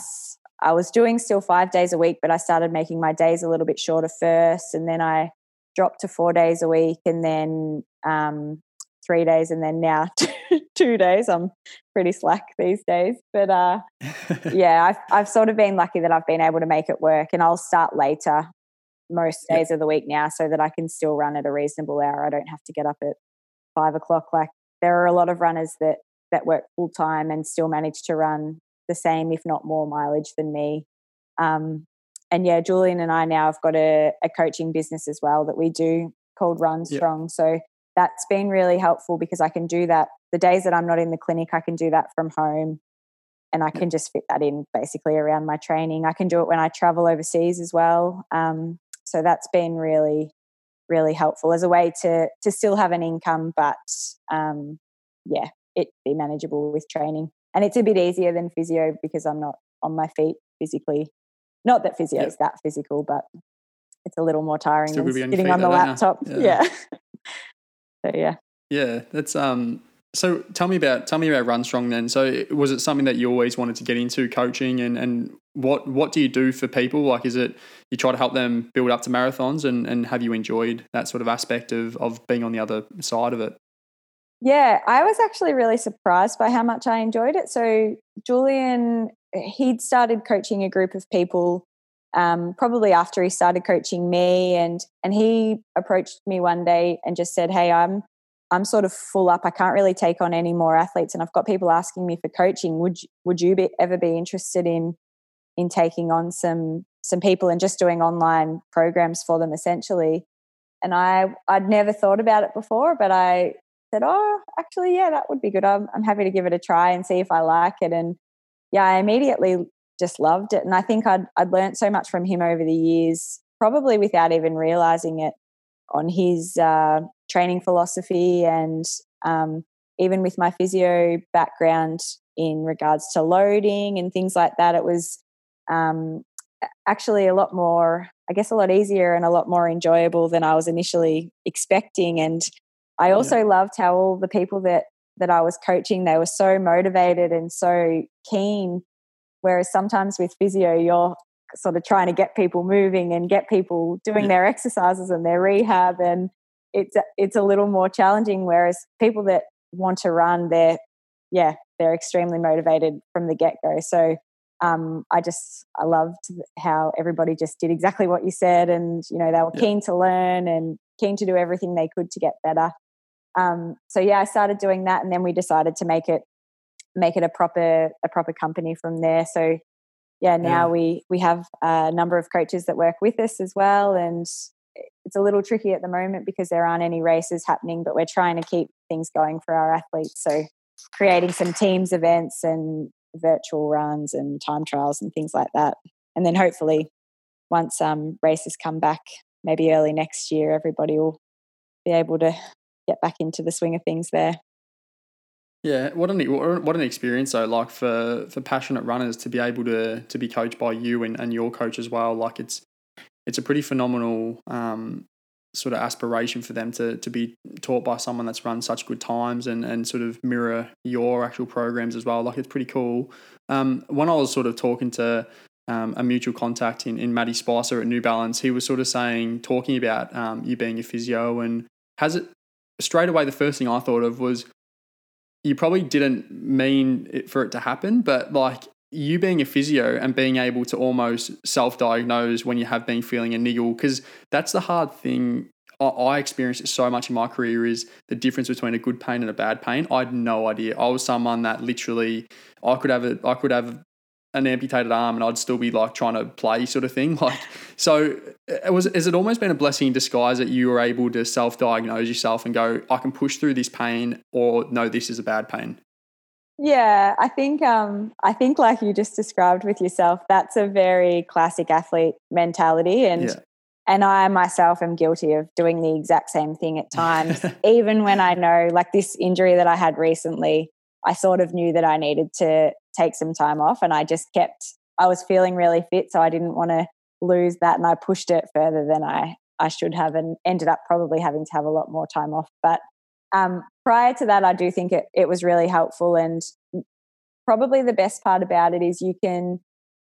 I was doing still five days a week, but I started making my days a little bit shorter first. And then I dropped to four days a week. And then um, three days and then now (laughs) two days. I'm pretty slack these days. But uh, (laughs) yeah, I've, I've sort of been lucky that I've been able to make it work and I'll start later most days of the week now so that I can still run at a reasonable hour. I don't have to get up at five o'clock. Like there are a lot of runners that, that work full time and still manage to run the same, if not more mileage than me. Um, and yeah, Julian and I now have got a, a coaching business as well that we do called Run Strong. Yep. So that's been really helpful because I can do that the days that I'm not in the clinic, I can do that from home and I can just fit that in basically around my training. I can do it when I travel overseas as well. Um, so that's been really, really helpful as a way to to still have an income, but um, yeah, it be manageable with training. And it's a bit easier than physio because I'm not on my feet physically. Not that physio yep. is that physical, but it's a little more tiring Still than sitting on the laptop. Yeah. yeah. (laughs) So yeah. Yeah, that's um. So tell me about tell me about Run Strong then. So was it something that you always wanted to get into coaching and and what what do you do for people? Like is it you try to help them build up to marathons and and have you enjoyed that sort of aspect of of being on the other side of it? Yeah, I was actually really surprised by how much I enjoyed it. So Julian he'd started coaching a group of people um, probably after he started coaching me and and he approached me one day and just said hey i'm i'm sort of full up. I can't really take on any more athletes and i've got people asking me for coaching. Would you, would you be, ever be interested in in taking on some some people and just doing online programs for them essentially? And i i'd never thought about it before but i said oh actually yeah that would be good i'm, I'm happy to give it a try and see if i like it and yeah i immediately just loved it. And I think I'd, I'd learned so much from him over the years, probably without even realizing it, on his uh, training philosophy and um, even with my physio background in regards to loading and things like that. It was um, actually a lot more, I guess, a lot easier and a lot more enjoyable than I was initially expecting. And I also yeah. loved how all the people that that I was coaching, they were so motivated and so keen Whereas sometimes with physio, you're sort of trying to get people moving and get people doing yeah. their exercises and their rehab, and it's it's a little more challenging. Whereas people that want to run, they're yeah, they're extremely motivated from the get go. So um, I just I loved how everybody just did exactly what you said, and you know they were yeah. keen to learn and keen to do everything they could to get better. Um, so yeah, I started doing that, and then we decided to make it make it a proper a proper company from there. So yeah, now yeah. we we have a number of coaches that work with us as well, and it's a little tricky at the moment because there aren't any races happening, but we're trying to keep things going for our athletes. So creating some teams events and virtual runs and time trials and things like that. And then hopefully, once um, races come back, maybe early next year, everybody will be able to get back into the swing of things there. Yeah, what an what an experience though! Like for for passionate runners to be able to to be coached by you and, and your coach as well. Like it's it's a pretty phenomenal um, sort of aspiration for them to to be taught by someone that's run such good times and and sort of mirror your actual programs as well. Like it's pretty cool. Um, when I was sort of talking to um, a mutual contact in in Matty Spicer at New Balance, he was sort of saying talking about um, you being a physio and has it straight away the first thing I thought of was you probably didn't mean it for it to happen, but like you being a physio and being able to almost self-diagnose when you have been feeling a niggle, because that's the hard thing. I experienced so much in my career is the difference between a good pain and a bad pain. I had no idea. I was someone that literally I could have a I could have an amputated arm and I'd still be like trying to play sort of thing. (laughs) Like, so it was, has it almost been a blessing in disguise that you were able to self-diagnose yourself and go, I can push through this pain or no, this is a bad pain? Yeah, I think um, I think like you just described with yourself, that's a very classic athlete mentality, and yeah. and I myself am guilty of doing the exact same thing at times. (laughs) even when I know, like this injury that I had recently, I sort of knew that I needed to take some time off and I just kept I was feeling really fit so I didn't want to lose that and I pushed it further than I I should have and ended up probably having to have a lot more time off. But um, prior to that I do think it, it was really helpful and probably the best part about it is you can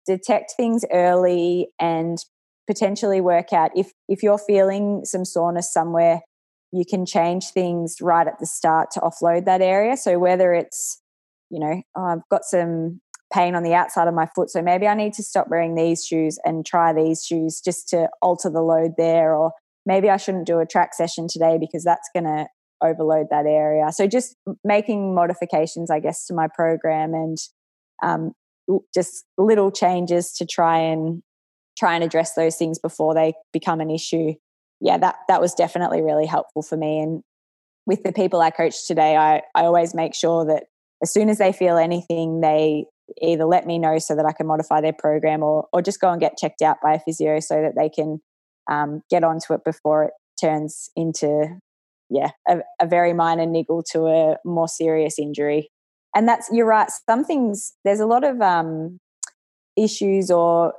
detect things early and potentially work out if if you're feeling some soreness somewhere you can change things right at the start to offload that area. So whether it's you know, oh, I've got some pain on the outside of my foot. So maybe I need to stop wearing these shoes and try these shoes just to alter the load there. Or maybe I shouldn't do a track session today because that's going to overload that area. So just making modifications, I guess, to my program and um, just little changes to try and try and address those things before they become an issue. Yeah, that that was definitely really helpful for me. And with the people I coach today, I, I always make sure that as soon as they feel anything, they either let me know so that I can modify their program or, or just go and get checked out by a physio so that they can um, get onto it before it turns into, yeah, a, a very minor niggle to a more serious injury. And that's, you're right, some things, there's a lot of um, issues or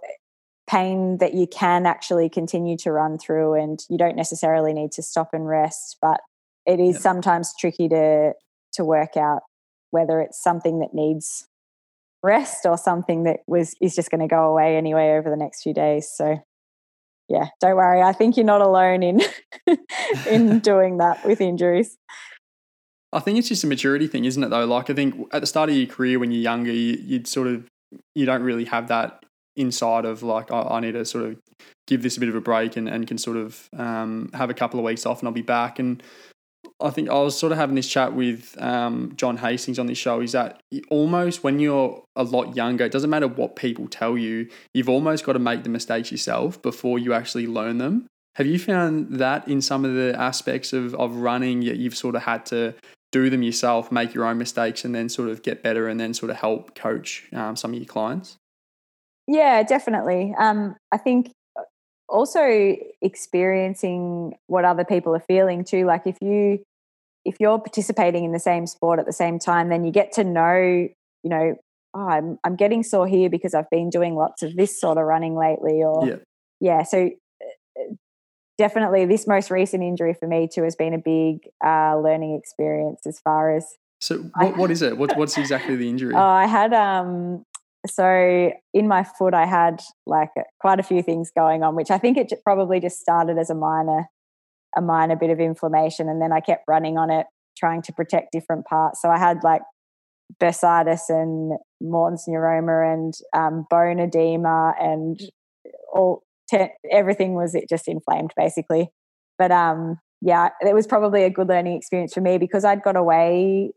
pain that you can actually continue to run through and you don't necessarily need to stop and rest but it is sometimes tricky to to work out whether it's something that needs rest or something that was is just going to go away anyway over the next few days. So yeah don't worry i think you're not alone in (laughs) in (laughs) doing that with injuries. I think it's just a maturity thing isn't it though? Like i think at the start of your career when you're younger you, would sort of you don't really have that inside of like I, I, need to sort of give this a bit of a break and, and can sort of um, have a couple of weeks off and I'll be back. And I think I was sort of having this chat with um, John Hastings on this show is that almost when you're a lot younger, it doesn't matter what people tell you, you've almost got to make the mistakes yourself before you actually learn them. Have you found that in some of the aspects of, of running, yet you've sort of had to do them yourself, make your own mistakes, and then sort of get better and then sort of help coach um, some of your clients? Yeah, definitely. Um, I think also experiencing what other people are feeling too like if you if you're participating in the same sport at the same time then you get to know you know oh, I'm I'm getting sore here because I've been doing lots of this sort of running lately or yeah, yeah so uh, definitely this most recent injury for me too has been a big uh, learning experience as far as so what, what is it? What, what's (laughs) exactly the injury? Oh, I had um so in my foot i had like quite a few things going on which i think it probably just started as a minor a minor bit of inflammation and then i kept running on it trying to protect different parts so i had like bursitis and Morton's neuroma and um, bone edema and all te- everything was it just inflamed basically but um yeah it was probably a good learning experience for me because i'd got away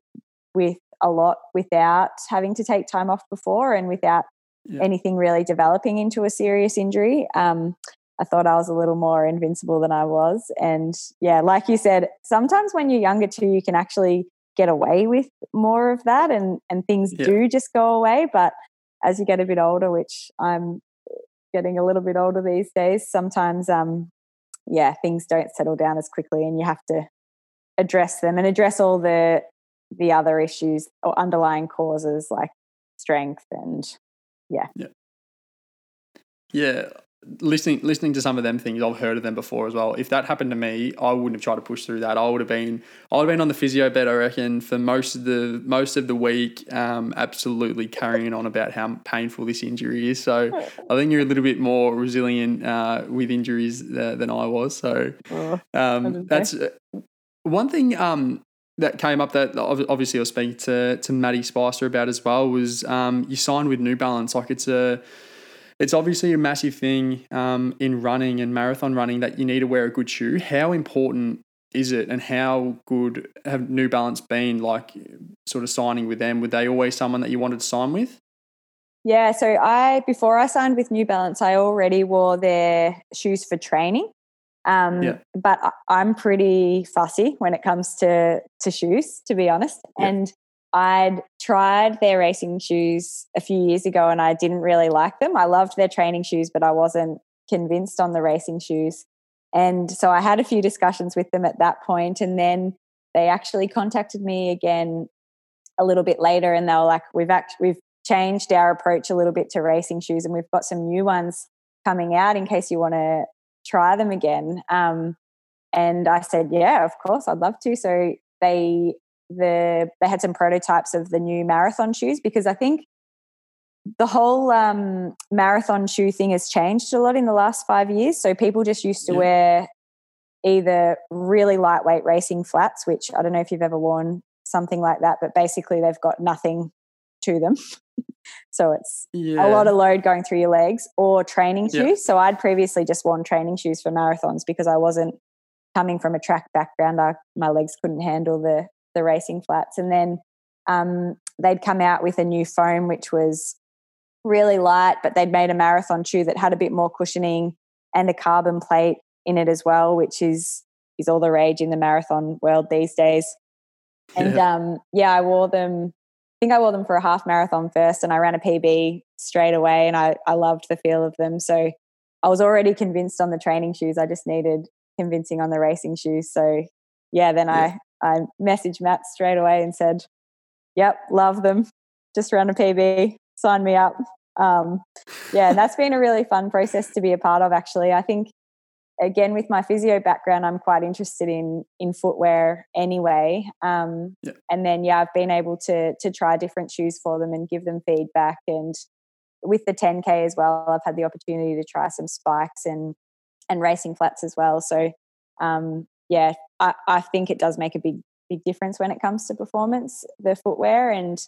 with a lot without having to take time off before and without yeah. anything really developing into a serious injury. Um, I thought I was a little more invincible than I was. And yeah, like you said, sometimes when you're younger too, you can actually get away with more of that and and things Yeah. do just go away but as you get a bit older which i'm getting a little bit older these days sometimes um yeah things don't settle down as quickly and you have to address them and address all the the other issues or underlying causes like strength and yeah. Yeah, listening listening to some of them things, I've heard of them before as well. If that happened to me, I wouldn't have tried to push through that. I would have been I would have been on the physio bed, I reckon, for most of the most of the week, um, absolutely carrying on about how painful this injury is. So I think you're a little bit more resilient uh, with injuries uh, than I was. So oh, um, that's uh, one thing um, that came up that obviously I was speaking to to Matty Spicer about as well was um, you signed with New Balance. Like it's a it's obviously a massive thing um, in running and marathon running that you need to wear a good shoe. How important is it, and how good have New Balance been? Like sort of signing with them, were they always someone that you wanted to sign with? Yeah, so I before I signed with New Balance, I already wore their shoes for training. Um, Yeah. But I'm pretty fussy when it comes to to shoes, to be honest. Yeah. And I'd tried their racing shoes a few years ago, and I didn't really like them. I loved their training shoes, but I wasn't convinced on the racing shoes. And so I had a few discussions with them at that point, and then they actually contacted me again a little bit later, and they were like, "We've actually we've changed our approach a little bit to racing shoes, and we've got some new ones coming out in case you want to try them again." Um, and I said, "Yeah, of course, I'd love to." So they the they had some prototypes of the new marathon shoes because I think the whole um, marathon shoe thing has changed a lot in the last five years. So people just used to Yeah. wear either really lightweight racing flats, which I don't know if you've ever worn something like that, but basically they've got nothing to them. (laughs) so it's Yeah, a lot of load going through your legs or training Yeah. shoes. So I'd previously just worn training shoes for marathons because I wasn't coming from a track background. I, my legs couldn't handle the the racing flats. And then um, they'd come out with a new foam which was really light, but they'd made a marathon shoe that had a bit more cushioning and a carbon plate in it as well, which is is all the rage in the marathon world these days. And Yeah. um, yeah, I wore them. I think I wore them for a half marathon first, and I ran a PB straight away, and I I loved the feel of them. So I was already convinced on the training shoes. I just needed convincing on the racing shoes. So yeah, then Yeah. I I messaged Matt straight away and said, "Yep, love them. Just ran a PB. Sign me up." Um, yeah, and that's been a really fun process to be a part of. Actually, I think again with my physio background, I'm quite interested in in footwear anyway. Um, Yeah. And then yeah, I've been able to to try different shoes for them and give them feedback. And with the 10k as well, I've had the opportunity to try some spikes and and racing flats as well. So um, yeah, I, I think it does make a big big difference when it comes to performance, the footwear and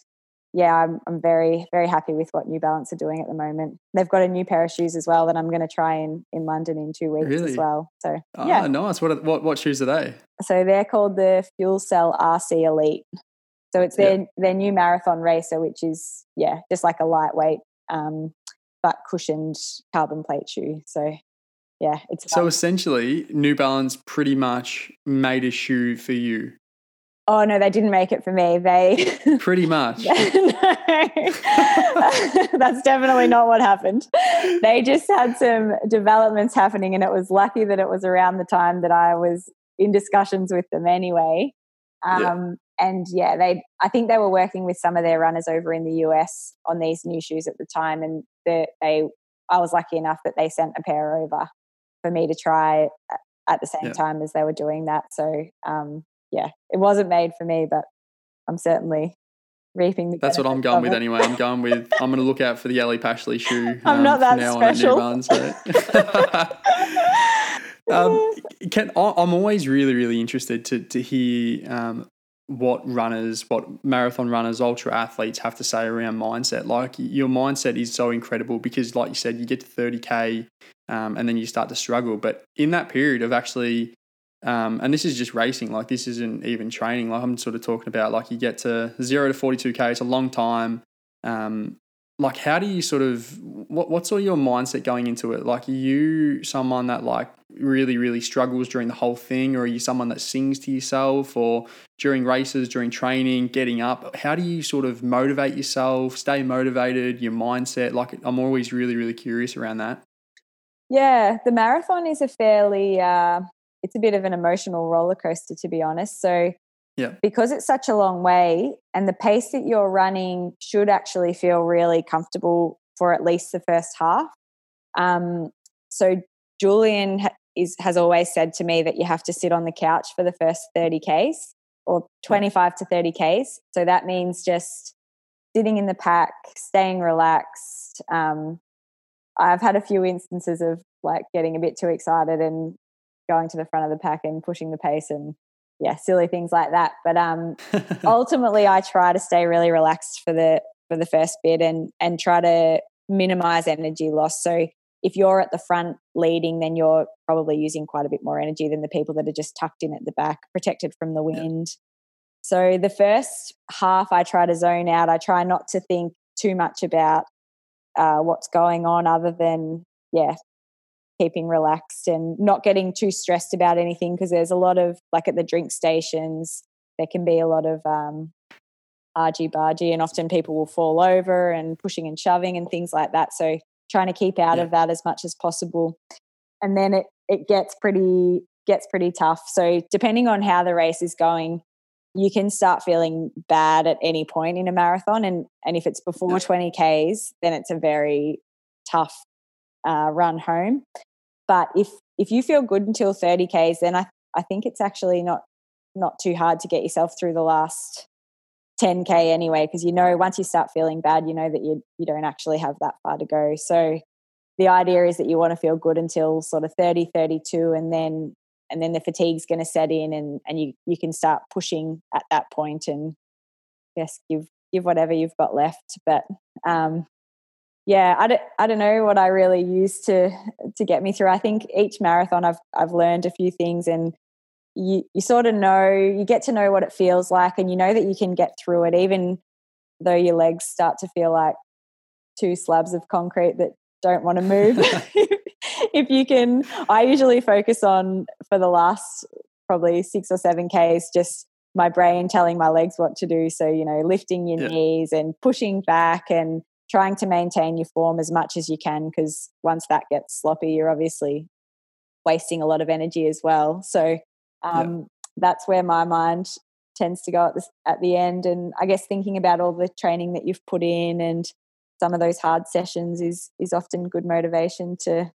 yeah, I'm, I'm very, very happy with what New Balance are doing at the moment. They've got a new pair of shoes as well that I'm going to try in, in London in two weeks Really? as well. So, Ah, yeah. nice. What, are- what what shoes are they? So they're called the FuelCell RC Elite. So it's their, their new marathon racer, which is, yeah, just like a lightweight um, but cushioned carbon plate shoe. So, yeah, it's So fun. essentially, New Balance pretty much made a shoe for you. Oh, no, they didn't make it for me. They. Pretty (laughs) much. (laughs) that's definitely not what happened. They just had some developments happening, and it was lucky that it was around the time that I was in discussions with them anyway. Um, Yeah. And yeah, they I think they were working with some of their runners over in the US on these new shoes at the time, and they, they I was lucky enough that they sent a pair over for me to try at- the same Yeah. time as they were doing that. So um, yeah, it wasn't made for me, but I'm certainly reaping the. That's what I'm going with it. anyway. I'm going with. (laughs) I'm going to look out for the Ellie Pashley shoe. I'm um, not that now on special. So. (laughs) (laughs) um, can, I'm always really, really interested to to hear um, what runners, what marathon runners, ultra athletes have to say around mindset. Like your mindset is so incredible because, like you said, you get to 30k um, and then you start to struggle. But in that period of actually, um, and this is just racing, like this isn't even training. Like I'm sort of talking about, like you get to zero to 42k. It's a long time. Um, like how do you sort of what, what's all your mindset going into it like are you someone that like really, really struggles during the whole thing? Or are you someone that sings to yourself or during races, during training, getting up? How do you sort of motivate yourself, stay motivated, your mindset? Like, I'm always really, really curious around that. Yeah, the marathon is a fairly, uh, it's a bit of an emotional roller coaster, to be honest. So, yeah. because it's such a long way and the pace that you're running should actually feel really comfortable for at least the first half. Um, so, Julian is, has always said to me that you have to sit on the couch for the first 30 Ks or 25 to 30 Ks. So that means just sitting in the pack, staying relaxed. Um, I've had a few instances of like getting a bit too excited and going to the front of the pack and pushing the pace and yeah, silly things like that. But um, (laughs) ultimately, I try to stay really relaxed for the for the first bit and and try to minimize energy loss. So if you're at the front leading, then you're probably using quite a bit more energy than the people that are just tucked in at the back, protected from the wind. Yeah. So the first half, I try to zone out. I try not to think too much about uh, what's going on, other than yeah, keeping relaxed and not getting too stressed about anything. Because there's a lot of like at the drink stations, there can be a lot of um, argy bargy, and often people will fall over and pushing and shoving and things like that. So trying to keep out yeah. of that as much as possible. And then it it gets pretty gets pretty tough. So depending on how the race is going, you can start feeling bad at any point in a marathon. And and if it's before twenty k's, then it's a very tough uh, run home. But if if you feel good until thirty k's, then I I think it's actually not not too hard to get yourself through the last 10k anyway because you know once you start feeling bad you know that you you don't actually have that far to go so the idea is that you want to feel good until sort of 30 32 and then and then the fatigue's going to set in and and you you can start pushing at that point and yes give give whatever you've got left. But um yeah I don't, I don't know what i really use to to get me through. I think each marathon i've i've learned a few things and you you sort of know you get to know what it feels like and you know that you can get through it even though your legs start to feel like two slabs of concrete that don't want to move (laughs) (laughs) (laughs) if you can i usually focus on for the last probably 6 or 7 k's just my brain telling my legs what to do so you know lifting your yeah. knees and pushing back and trying to maintain your form as much as you can because once that gets sloppy you're obviously wasting a lot of energy as well so um, yeah. That's where my mind tends to go at, this, at the end. And I guess thinking about all the training that you've put in and some of those hard sessions is is often good motivation to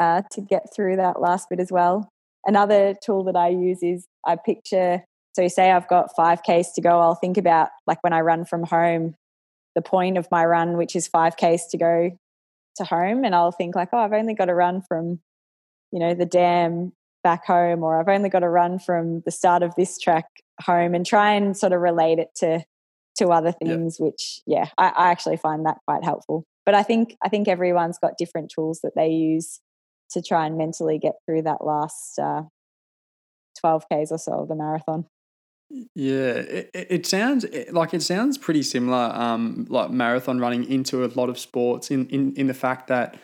uh, to get through that last bit as well. Another tool that I use is I picture. So you say I've got five k's to go. I'll think about like when I run from home, the point of my run, which is five k's to go to home, and I'll think like, oh, I've only got to run from you know the dam back home or I've only got to run from the start of this track home and try and sort of relate it to to other things yep. which yeah I, I, actually find that quite helpful but I think I think everyone's got different tools that they use to try and mentally get through that last uh, 12Ks or so of the marathon. Yeah, it, it sounds like it sounds pretty similar, um, like marathon running into a lot of sports in, in, in the fact that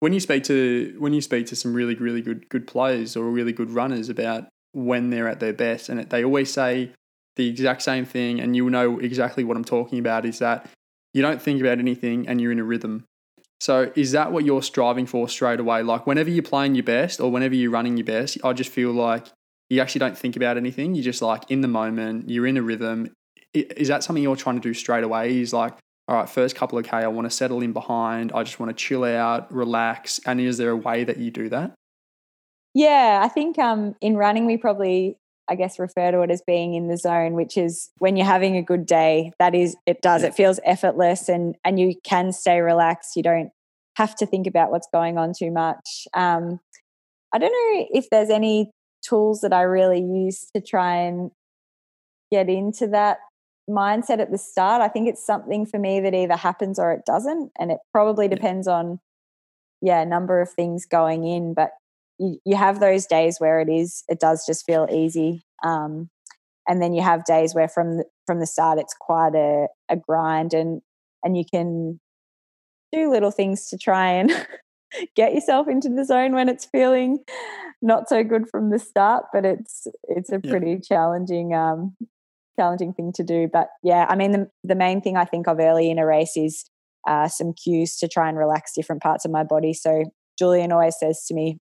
when you speak to when you speak to some really really good good players or really good runners about when they're at their best, and they always say the exact same thing, and you'll know exactly what I'm talking about. Is that you don't think about anything and you're in a rhythm. So is that what you're striving for straight away? Like whenever you're playing your best or whenever you're running your best, I just feel like you actually don't think about anything. You're just like in the moment. You're in a rhythm. Is that something you're trying to do straight away? Is like all right, first couple of K, I want to settle in behind. I just want to chill out, relax. And is there a way that you do that? Yeah, I think um, in running, we probably, I guess, refer to it as being in the zone, which is when you're having a good day. That is, it does. Yeah. It feels effortless, and and you can stay relaxed. You don't have to think about what's going on too much. Um, I don't know if there's any tools that I really use to try and get into that mindset at the start. I think it's something for me that either happens or it doesn't. And it probably depends on, yeah, a number of things going in. But you, you have those days where it is, it does just feel easy. Um, and then you have days where from the, from the start it's quite a, a grind and and you can do little things to try and (laughs) get yourself into the zone when it's feeling not so good from the start, but it's it's a pretty yeah. challenging um challenging thing to do. But yeah, I mean the the main thing I think of early in a race is uh, some cues to try and relax different parts of my body. So Julian always says to me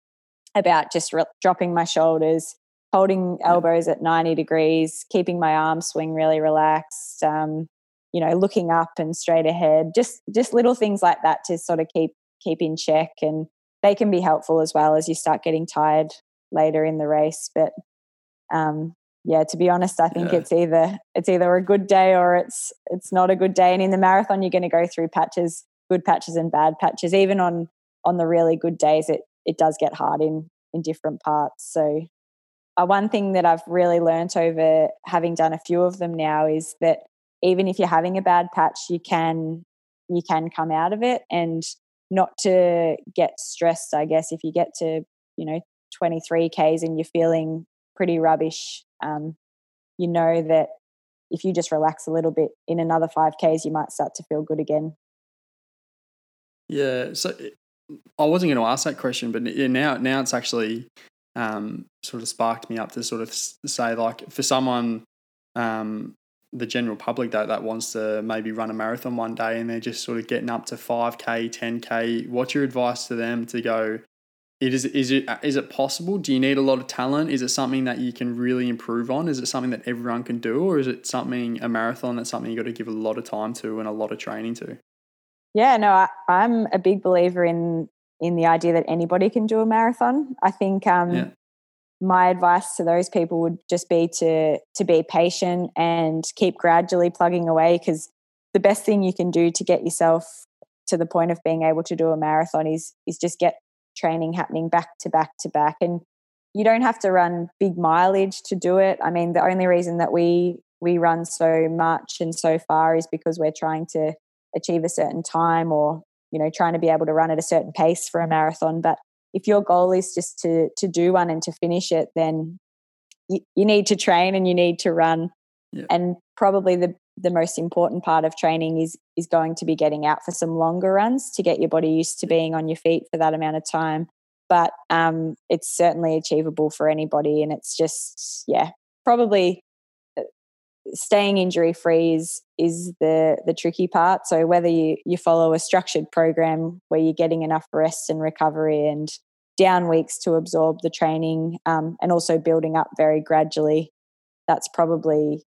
about just re- dropping my shoulders, holding elbows at 90 degrees, keeping my arm swing really relaxed, um, you know, looking up and straight ahead, just just little things like that to sort of keep keep in check and they can be helpful as well as you start getting tired later in the race. But um, yeah, to be honest, I think yeah. it's either it's either a good day or it's it's not a good day. And in the marathon, you're going to go through patches, good patches and bad patches. Even on on the really good days, it it does get hard in in different parts. So uh, one thing that I've really learnt over having done a few of them now is that even if you're having a bad patch, you can you can come out of it and not to get stressed. I guess if you get to you know 23 k's and you're feeling pretty rubbish, um, you know that if you just relax a little bit in another 5 k's, you might start to feel good again. Yeah, so I wasn't going to ask that question, but now now it's actually um, sort of sparked me up to sort of say like for someone um, the general public that that wants to maybe run a marathon one day and they're just sort of getting up to 5k 10k what's your advice to them to go it is is it is it possible? Do you need a lot of talent? Is it something that you can really improve on? Is it something that everyone can do or is it something a marathon that's something you got to give a lot of time to and a lot of training to yeah no I, i'm a big believer in in the idea that anybody can do a marathon. I think um, yeah. my advice to those people would just be to to be patient and keep gradually plugging away because the best thing you can do to get yourself to the point of being able to do a marathon is is just get training happening back to back to back and you don't have to run big mileage to do it. I mean, the only reason that we we run so much and so far is because we're trying to achieve a certain time or you know trying to be able to run at a certain pace for a marathon. But if your goal is just to to do one and to finish it then you, you need to train and you need to run. Yeah. and probably the the most important part of training is is going to be getting out for some longer runs to get your body used to being on your feet for that amount of time. But um, it's certainly achievable for anybody and it's just yeah probably staying injury free is is the the tricky part. So whether you you follow a structured program where you're getting enough rest and recovery and down weeks to absorb the training, um, and also building up very gradually, that's probably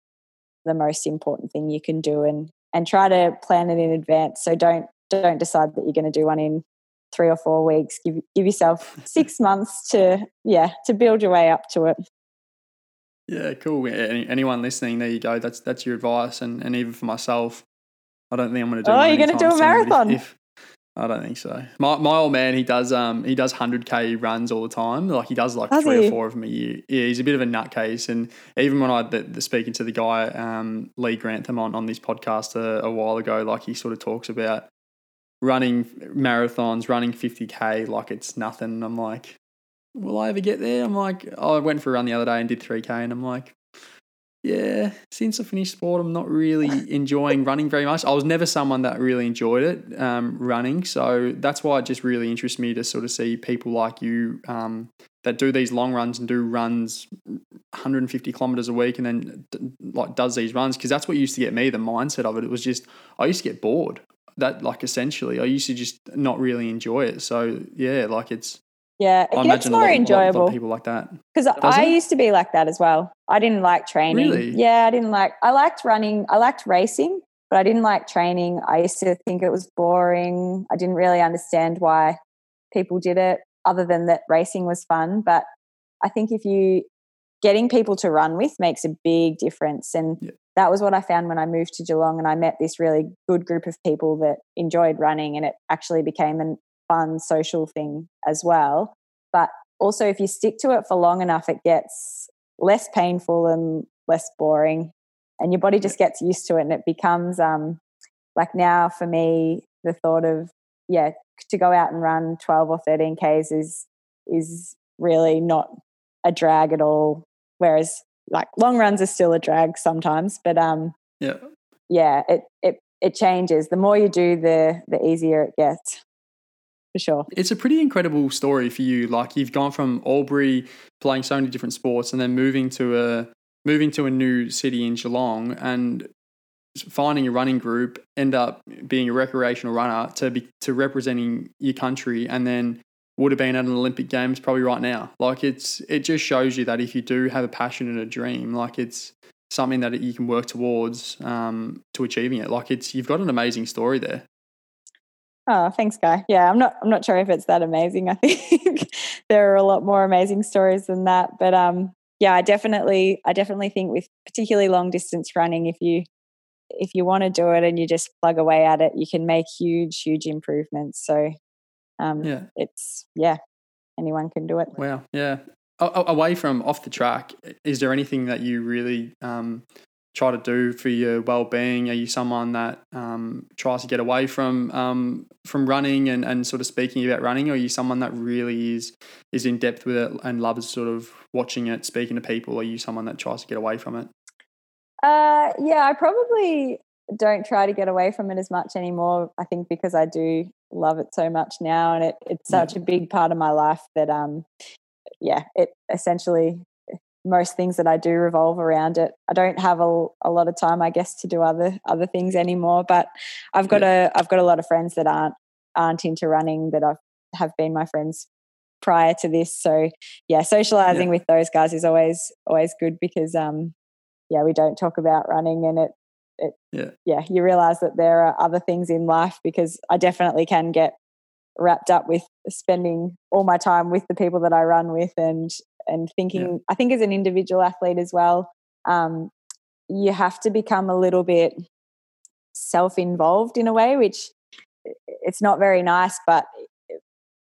the most important thing you can do. And and try to plan it in advance. So don't don't decide that you're going to do one in three or four weeks. Give give yourself (laughs) six months to yeah to build your way up to it. Yeah, cool. Any, anyone listening, there you go. That's that's your advice, and, and even for myself, I don't think I'm going to do. Oh, you're going to do a marathon? If, if, I don't think so. My my old man, he does um he does hundred k runs all the time. Like he does like does three he? or four of them a year. Yeah, he's a bit of a nutcase. And even when I the, the speaking to the guy um Lee Grantham on on this podcast a, a while ago, like he sort of talks about running marathons, running fifty k like it's nothing. I'm like, will I ever get there? I'm like, oh, I went for a run the other day and did 3K, and I'm like, yeah, since I finished sport, I'm not really (laughs) enjoying running very much. I was never someone that really enjoyed it, um, running. So that's why it just really interests me to sort of see people like you um, that do these long runs and do runs 150 kilometers a week and then like does these runs because that's what used to get me the mindset of it. It was just I used to get bored. That like essentially I used to just not really enjoy it. So yeah, like it's yeah, it I gets more lot, enjoyable. Lot, lot people like that. Because I it? used to be like that as well. I didn't like training. Really? Yeah, I didn't like. I liked running. I liked racing, but I didn't like training. I used to think it was boring. I didn't really understand why people did it, other than that racing was fun. But I think if you getting people to run with makes a big difference, and yeah. that was what I found when I moved to Geelong, and I met this really good group of people that enjoyed running, and it actually became an fun social thing as well. But also, if you stick to it for long enough, it gets less painful and less boring, and your body just gets used to it, and it becomes um, like now for me, the thought of yeah, to go out and run twelve or thirteen k's is is really not a drag at all. Whereas like long runs are still a drag sometimes, but um, yeah, yeah, it it it changes. The more you do, the the easier it gets. For sure. It's a pretty incredible story for you. Like you've gone from Albury playing so many different sports and then moving to a moving to a new city in Geelong and finding a running group, end up being a recreational runner to be to representing your country and then would have been at an Olympic Games probably right now. Like it's it just shows you that if you do have a passion and a dream, like it's something that you can work towards um, to achieving it. Like it's you've got an amazing story there. Oh, thanks, Guy. Yeah, I'm not I'm not sure if it's that amazing. (laughs) I think there are a lot more amazing stories than that. But um yeah, I definitely I definitely think with particularly long distance running, if you if you want to do it and you just plug away at it, you can make huge, huge improvements. So um yeah. it's yeah, anyone can do it. Wow. Yeah away from off the track, is there anything that you really um, try to do for your well-being? Are you someone that um, tries to get away from um, from running and, and sort of speaking about running, or are you someone that really is is in depth with it and loves sort of watching it, speaking to people? Are you someone that tries to get away from it? Uh, yeah, I probably don't try to get away from it as much anymore. I think because I do love it so much now, and it, it's such yeah. a big part of my life that um, yeah, it essentially most things that I do revolve around it. I don't have a, a lot of time, I guess, to do other other things anymore. But I've got yeah. a I've got a lot of friends that aren't aren't into running that I've have been my friends prior to this. So yeah, socializing yeah. with those guys is always always good because um yeah, we don't talk about running and it it yeah, yeah you realize that there are other things in life because I definitely can get wrapped up with spending all my time with the people that I run with and and thinking yeah. I think as an individual athlete as well um, you have to become a little bit self-involved in a way which it's not very nice but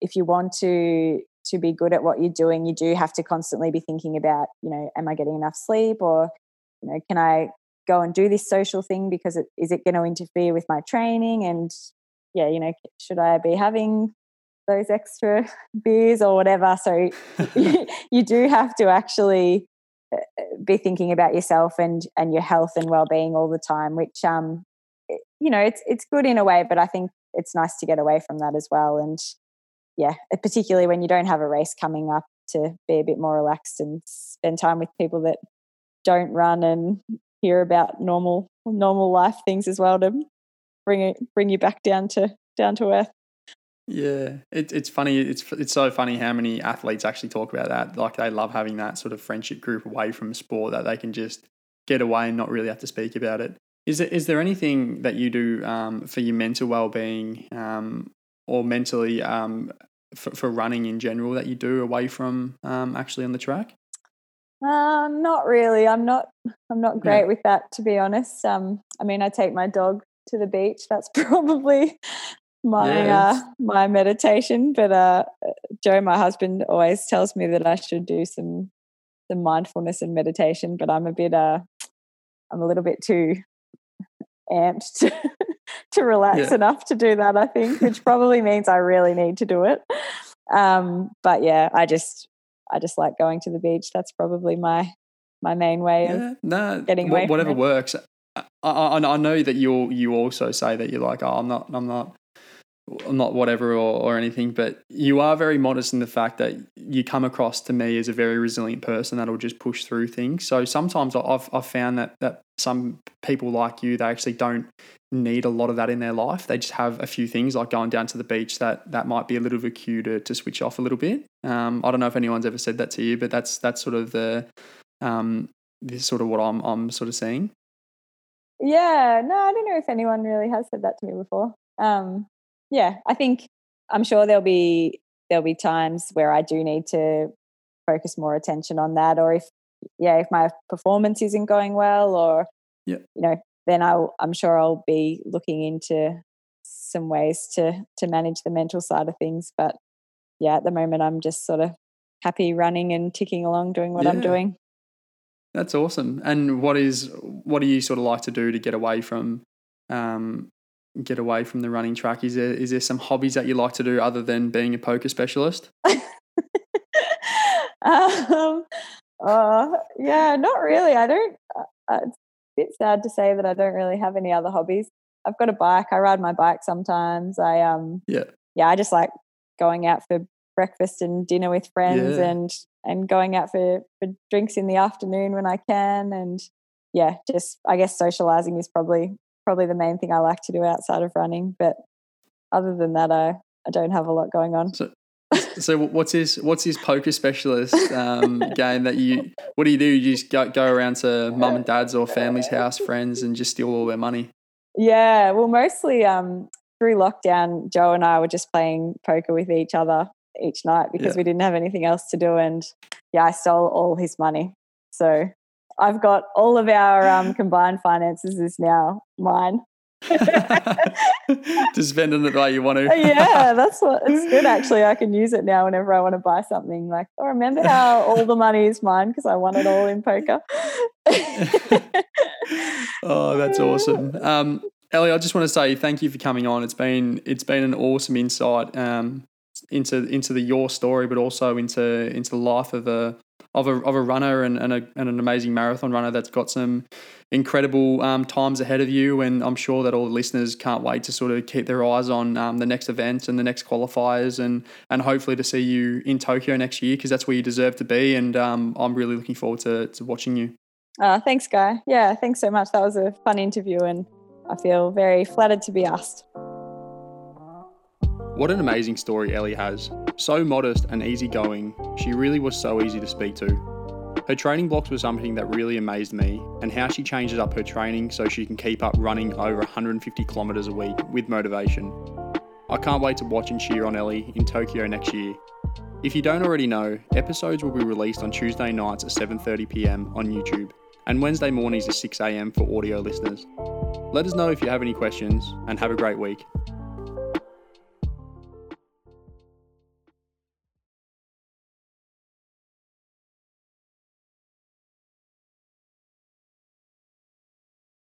if you want to to be good at what you're doing you do have to constantly be thinking about you know am I getting enough sleep or you know can I go and do this social thing because it, is it going to interfere with my training and yeah, you know, should I be having those extra (laughs) beers or whatever? So (laughs) you, do have to actually uh, be thinking about yourself and and your health and well-being all the time which um you know it's it's good in a way but i think it's nice to get away from that as well and yeah particularly when you don't have a race coming up to be a bit more relaxed and spend time with people that don't run and hear about normal normal life things as well to bring it bring you back down to down to earth. Yeah, it, it's funny. It's it's so funny how many athletes actually talk about that. Like they love having that sort of friendship group away from sport that they can just get away and not really have to speak about it. Is there, is there anything that you do um, for your mental well being um, or mentally um, for, for, running in general that you do away from um, actually on the track? Uh, not really. I'm not. I'm not great yeah. with that, to be honest. Um, I mean, I take my dog to the beach. That's (laughs) probably my uh, my meditation. But uh, Joe, my husband, always tells me that I should do some some mindfulness and meditation. But I'm a bit uh, I'm a little bit too amped (laughs) to to relax yeah. enough to do that. I think, which probably means I really need to do it. Um, but yeah, I just I just like going to the beach. That's probably my my main way yeah, of no, getting away. Whatever works. I, I, I know that you you also say that you're like, oh, I'm not, I'm not, not whatever or, or anything, but you are very modest in the fact that you come across to me as a very resilient person that'll just push through things. So sometimes I've, I've found that that some people like you, they actually don't need a lot of that in their life. They just have a few things like going down to the beach that that might be a little of a cue to, to switch off a little bit. Um, I don't know if anyone's ever said that to you, but that's that's sort of the um, this sort of what I'm I'm sort of seeing. Yeah, no, I don't know if anyone really has said that to me before. Um, yeah, I think I'm sure there'll be there'll be times where I do need to focus more attention on that, or if yeah, if my performance isn't going well, or yeah. you know, then I'll I'm sure I'll be looking into some ways to to manage the mental side of things. But yeah, at the moment I'm just sort of happy running and ticking along, doing what yeah. I'm doing. That's awesome. And what is what do you sort of like to do to get away from um, get away from the running track? Is there is there some hobbies that you like to do other than being a poker specialist? (laughs) um, uh, yeah, not really. I don't. Uh, it's a bit sad to say that I don't really have any other hobbies. I've got a bike. I ride my bike sometimes. I um yeah yeah. I just like going out for breakfast and dinner with friends Yeah. and and going out for, for drinks in the afternoon when I can and yeah, just I guess socializing is probably probably the main thing I like to do outside of running. But other than that, I, I don't have a lot going on. So, so what's his what's his poker specialist um, (laughs) game that you? What do you do? You just go, go around to mum and dad's or family's house, friends, and just steal all their money. Yeah, well, mostly um, through lockdown, Joe and I were just playing poker with each other each night because Yeah. we didn't have anything else to do. And yeah, I stole all his money. So I've got all of our um, (laughs) combined finances is now mine. (laughs) just spending it the way you want to. yeah, (laughs) that's what it's good actually. I can use it now whenever I want to buy something. Like, oh, remember how all the money is mine because I won it all in poker. oh, that's awesome. Um, Ellie, I just want to say thank you for coming on. It's been it's been an awesome insight um, into into the your story, but also into into the life of a of a of a runner and, and, a, and an amazing marathon runner that's got some incredible um, times ahead of you. And I'm sure that all the listeners can't wait to sort of keep their eyes on um, the next events and the next qualifiers, and and hopefully to see you in Tokyo next year because that's where you deserve to be. And um, I'm really looking forward to to watching you. Uh, thanks, Guy. Yeah, thanks so much. That was a fun interview, and I feel very flattered to be asked. What an amazing story Ellie has. So modest and easygoing, she really was so easy to speak to. Her training blocks were something that really amazed me, and how she changes up her training so she can keep up running over 150 kilometres a week with motivation. I can't wait to watch and cheer on Ellie in Tokyo next year. If you don't already know, episodes will be released on Tuesday nights at 7:30 p.m. on YouTube and Wednesday mornings at 6 a.m. for audio listeners. Let us know if you have any questions and have a great week.